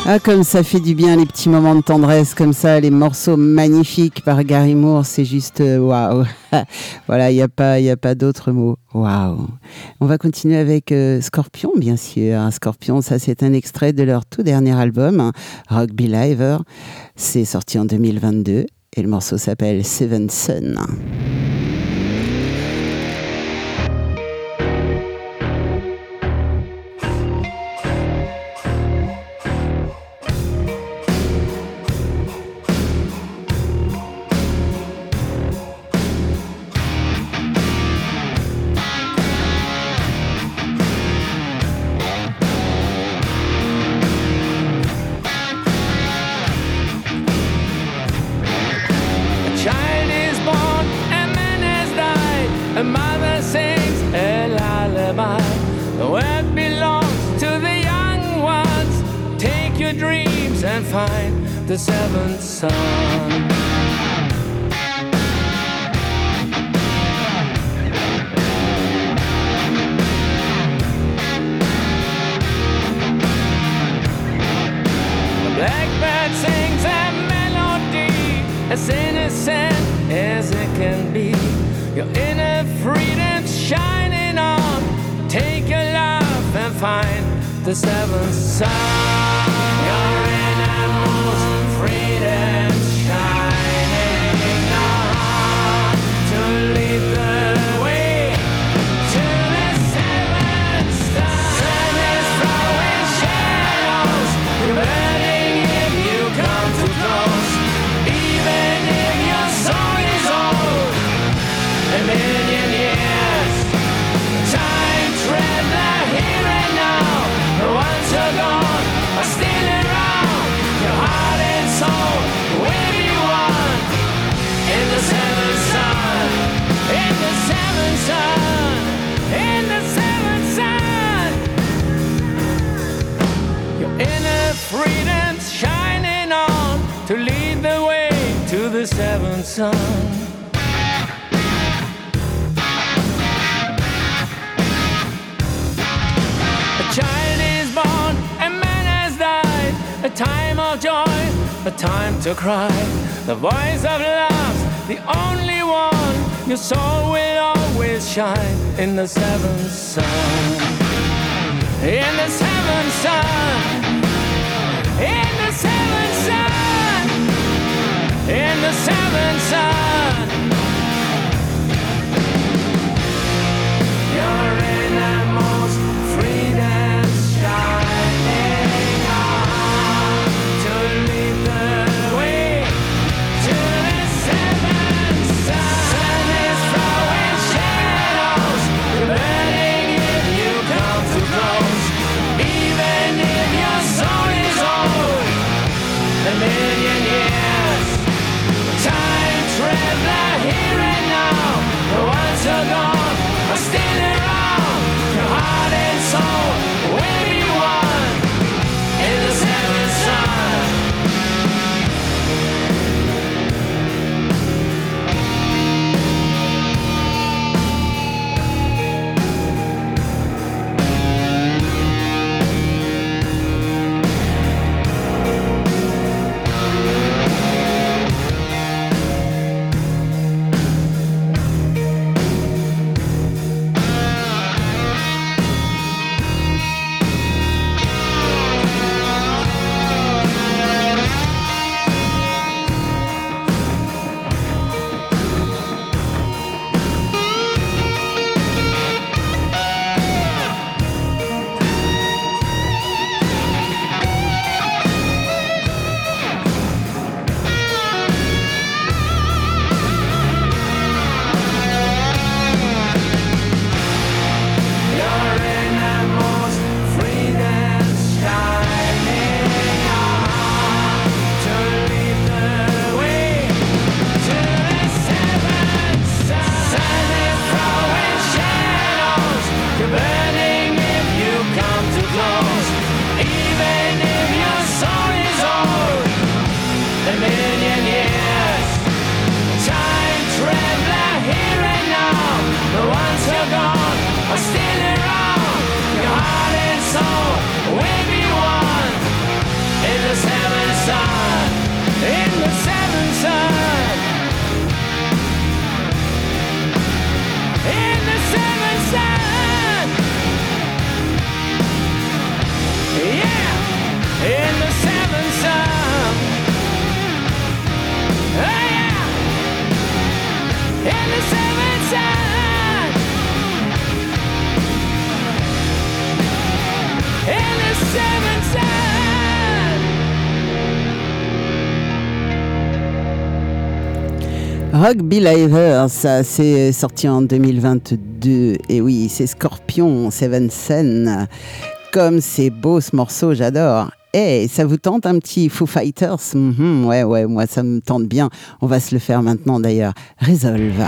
Ah, comme ça fait du bien les petits moments de tendresse, comme ça, les morceaux magnifiques par Gary Moore, c'est juste euh, waouh. voilà, il n'y a pas, y pas d'autre mot. Waouh. On va continuer avec euh, Scorpion, bien sûr. Scorpion, ça, c'est un extrait de leur tout dernier album, hein, Rock C'est sorti en 2022 et le morceau s'appelle Seven Sun. Rugby Livers, hein, ça c'est sorti en 2022. Et oui, c'est Scorpion, Seven Sen. Comme c'est beau ce morceau, j'adore. Hey, ça vous tente un petit Foo Fighters? Mhm, ouais, ouais, moi ça me tente bien. On va se le faire maintenant d'ailleurs. Résolve.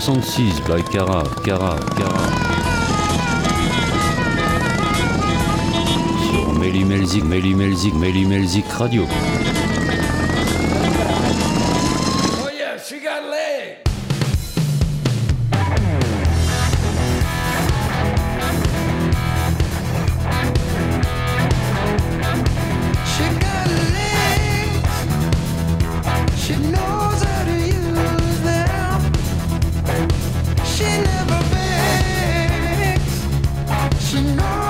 66, by Cara, Cara, Cara. Sur Méli Melzik, Méli Melzik, Méli Melzik Radio. you know.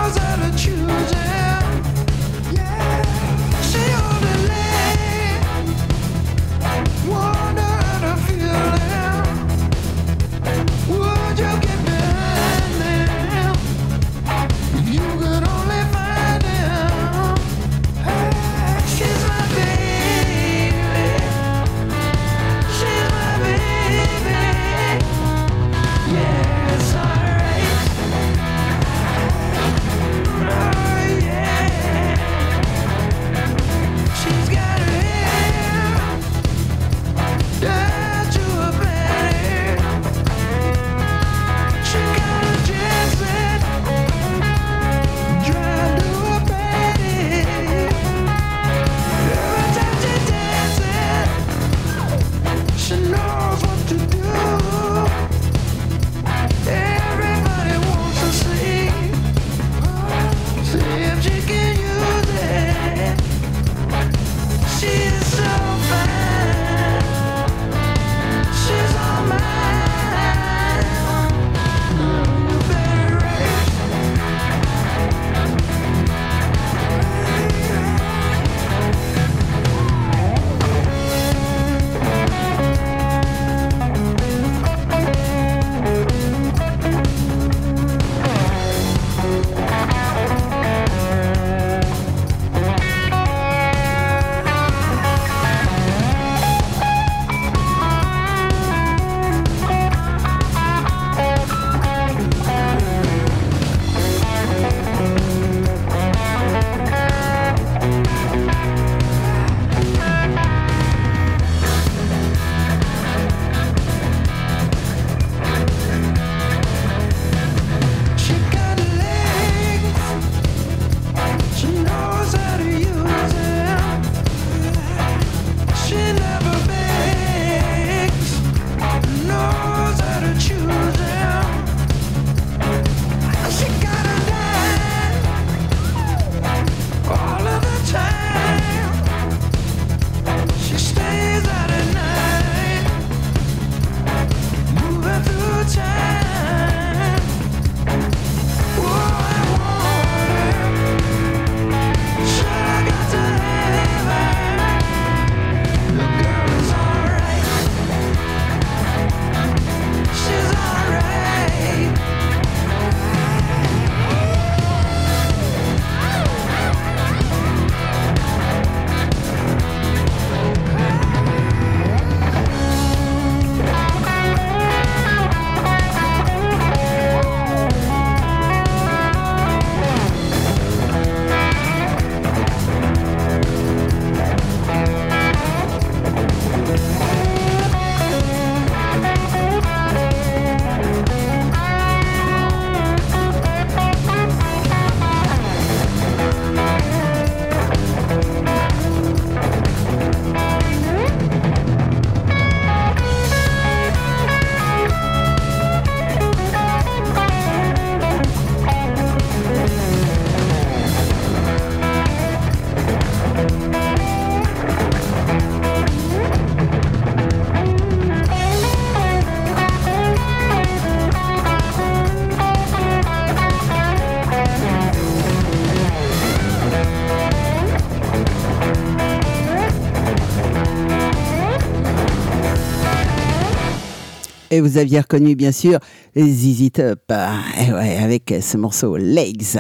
Et vous aviez reconnu, bien sûr, ZZ Top, eh ouais, avec ce morceau Legs.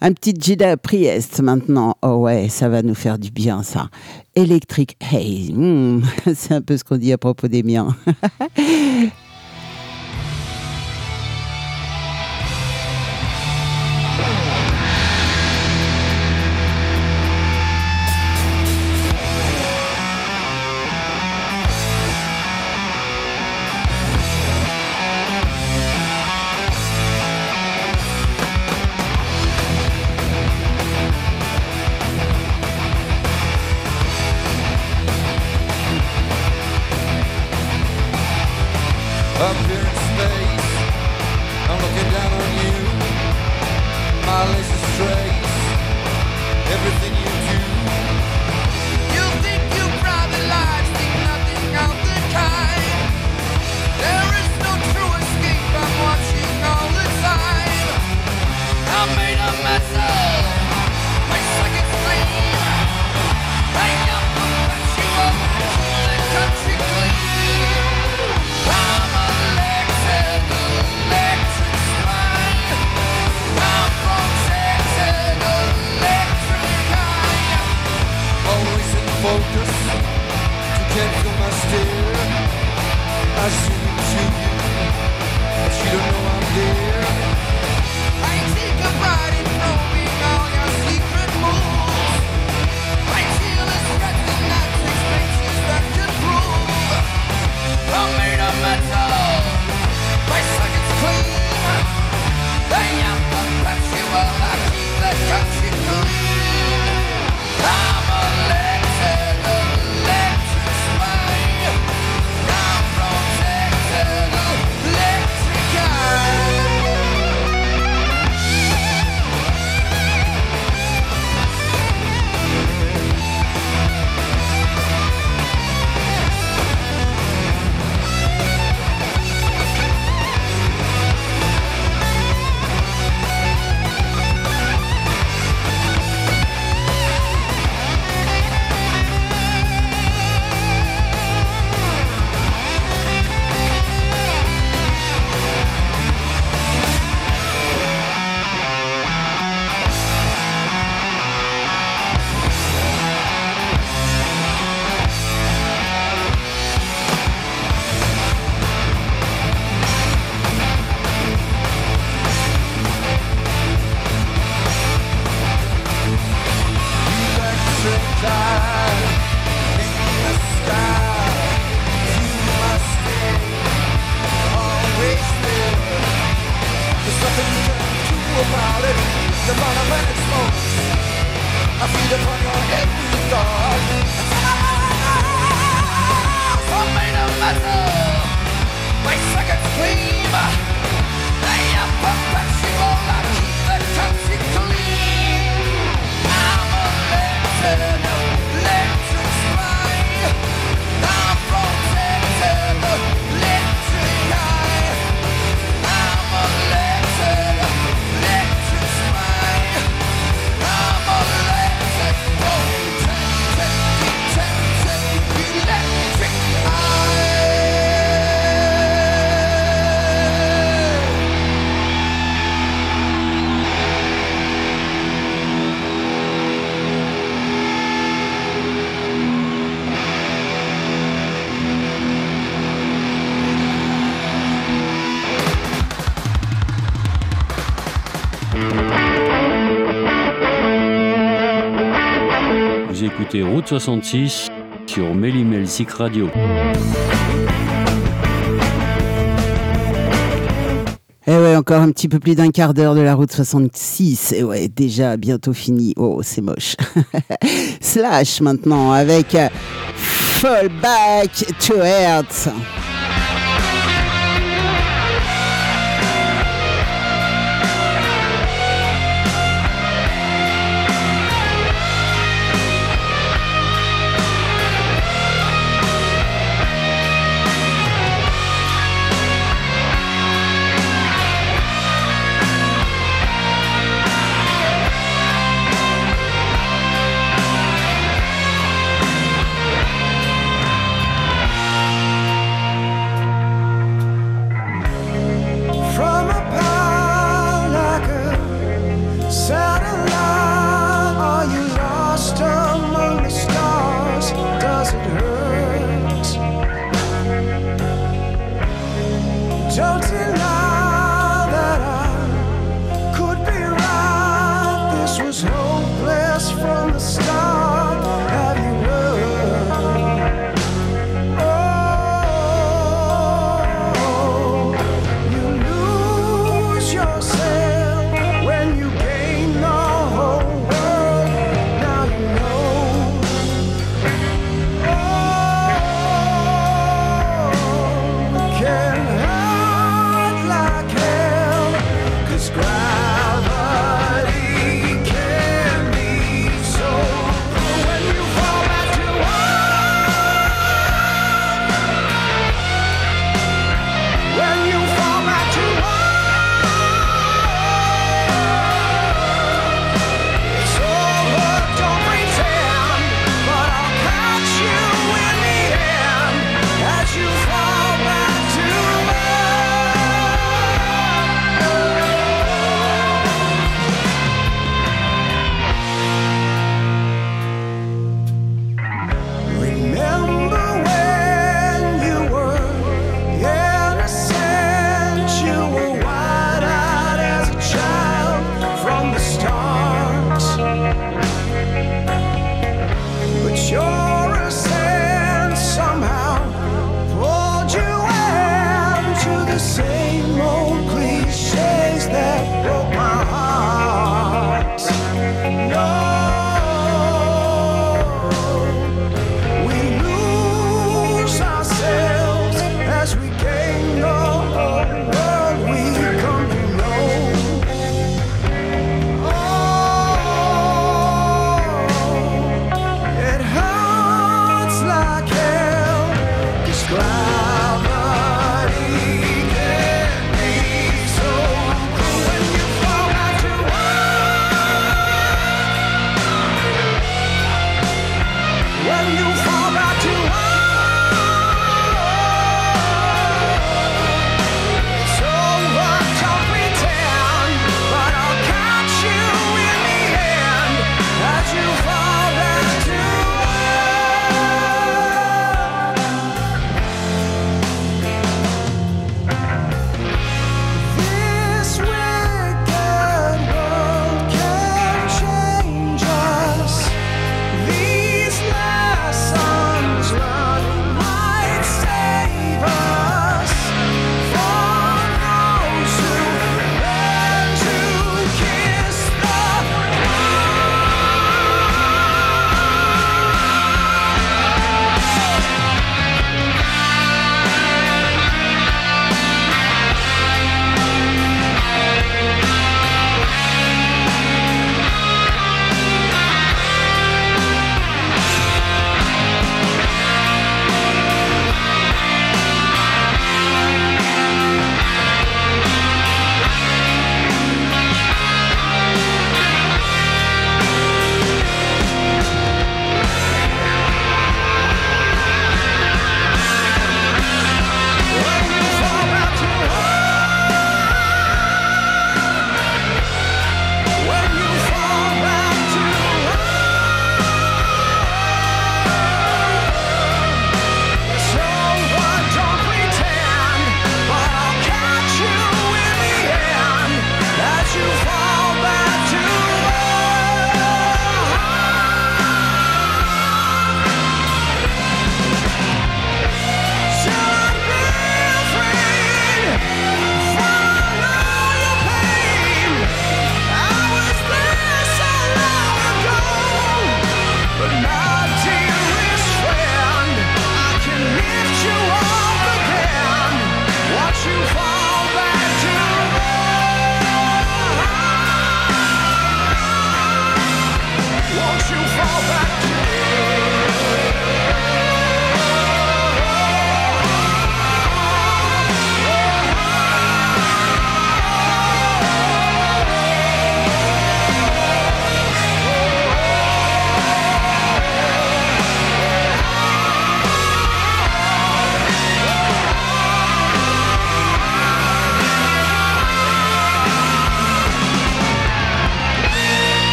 Un petit Jida Priest maintenant. Oh ouais, ça va nous faire du bien, ça. Electric Haze. Hmm, c'est un peu ce qu'on dit à propos des miens. Route 66 sur Mélimelzik Radio. Eh ouais, encore un petit peu plus d'un quart d'heure de la route 66. Et ouais, déjà bientôt fini. Oh, c'est moche. Slash maintenant avec euh, Fall Back to Earth.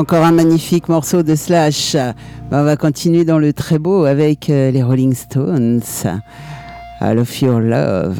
Encore un magnifique morceau de Slash. Ben, on va continuer dans le très beau avec euh, les Rolling Stones. I love your love.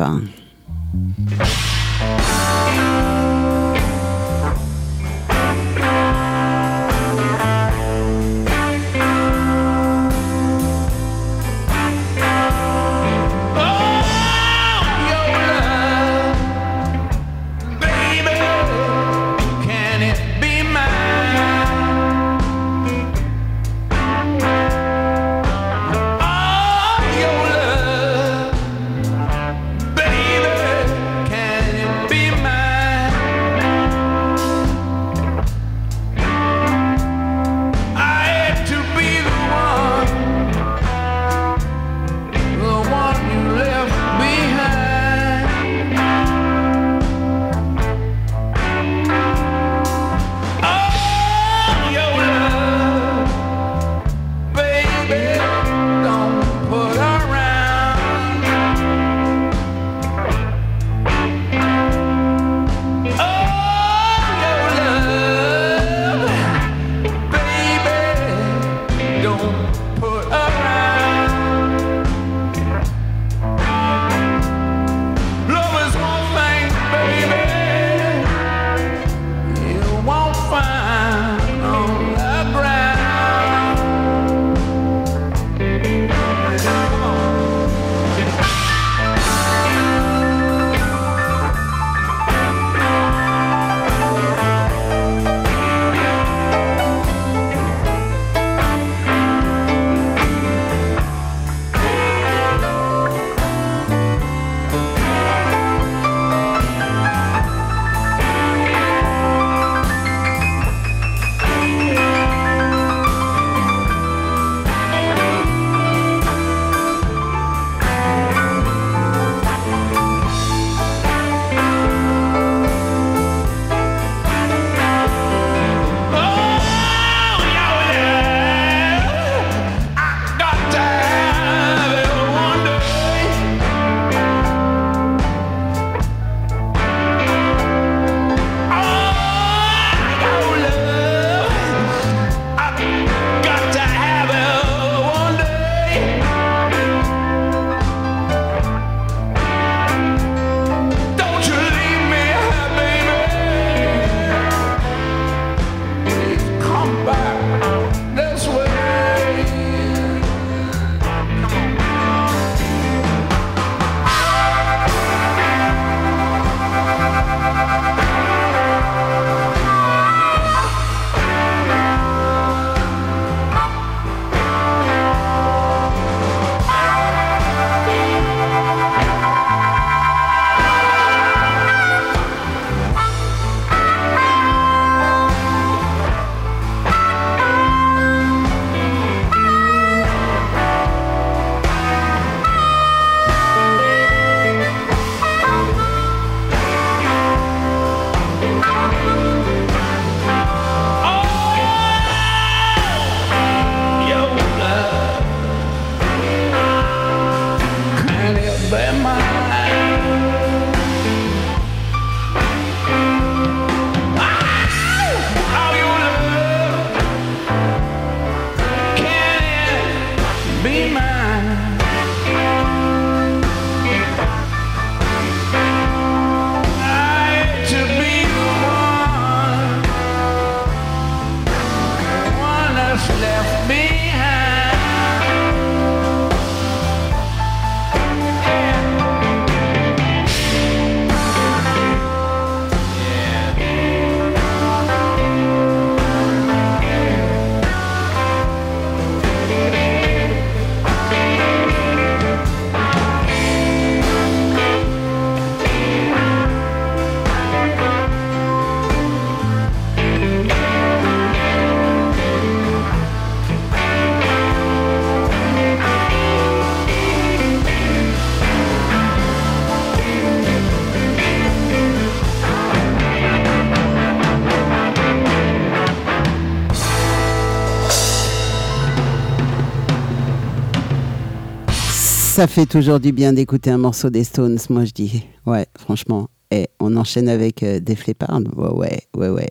ça fait toujours du bien d'écouter un morceau des Stones, moi je dis. Ouais, franchement. Et on enchaîne avec euh, des flépards. Ouais, ouais, ouais, ouais.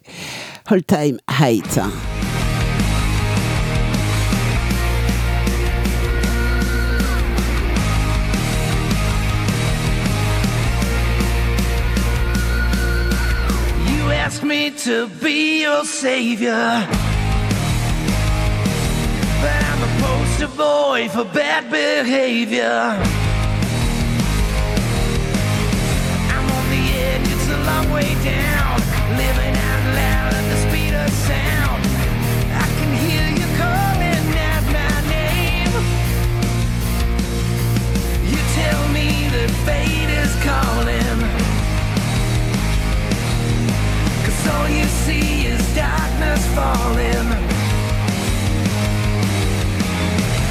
All time height. A boy for bad behavior. I'm on the edge, it's a long way down. Living out loud at the speed of sound. I can hear you calling out my name. You tell me that fate is calling. Cause all you see is darkness falling.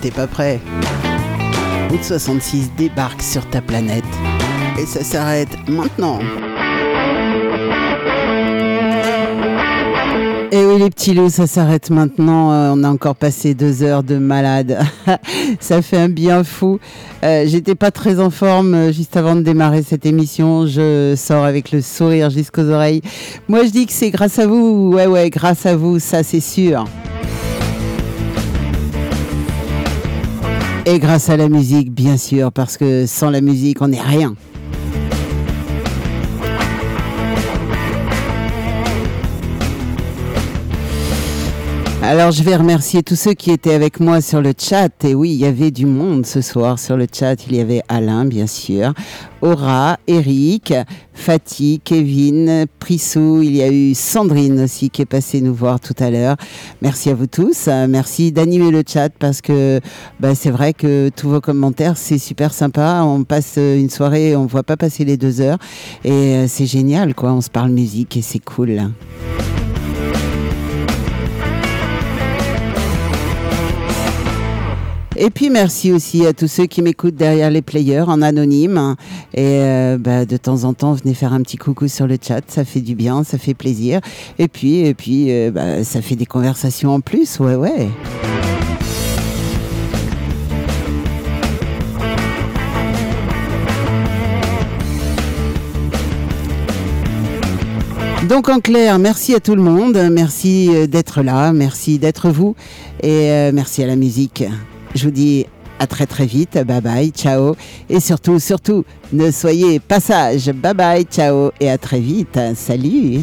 t'es pas prêt. Route 66 débarque sur ta planète. Et ça s'arrête maintenant. Et oui les petits loups, ça s'arrête maintenant. Euh, on a encore passé deux heures de malade. ça fait un bien fou. Euh, J'étais pas très en forme euh, juste avant de démarrer cette émission. Je sors avec le sourire jusqu'aux oreilles. Moi je dis que c'est grâce à vous. Ouais ouais, grâce à vous, ça c'est sûr. Et grâce à la musique, bien sûr, parce que sans la musique, on n'est rien. Alors je vais remercier tous ceux qui étaient avec moi sur le chat. Et oui, il y avait du monde ce soir sur le chat. Il y avait Alain, bien sûr, Aura, Eric, Fatih, Kevin, Prissou. Il y a eu Sandrine aussi qui est passée nous voir tout à l'heure. Merci à vous tous. Merci d'animer le chat parce que bah, c'est vrai que tous vos commentaires, c'est super sympa. On passe une soirée, on voit pas passer les deux heures. Et euh, c'est génial, quoi. On se parle musique et c'est cool. Et puis merci aussi à tous ceux qui m'écoutent derrière les players en anonyme. Et euh, bah, de temps en temps, venez faire un petit coucou sur le chat, ça fait du bien, ça fait plaisir. Et puis, puis euh, bah, ça fait des conversations en plus, ouais, ouais. Donc en clair, merci à tout le monde, merci euh, d'être là, merci d'être vous et merci à la musique. Je vous dis à très très vite, bye bye, ciao. Et surtout, surtout, ne soyez pas sages, bye bye, ciao. Et à très vite, salut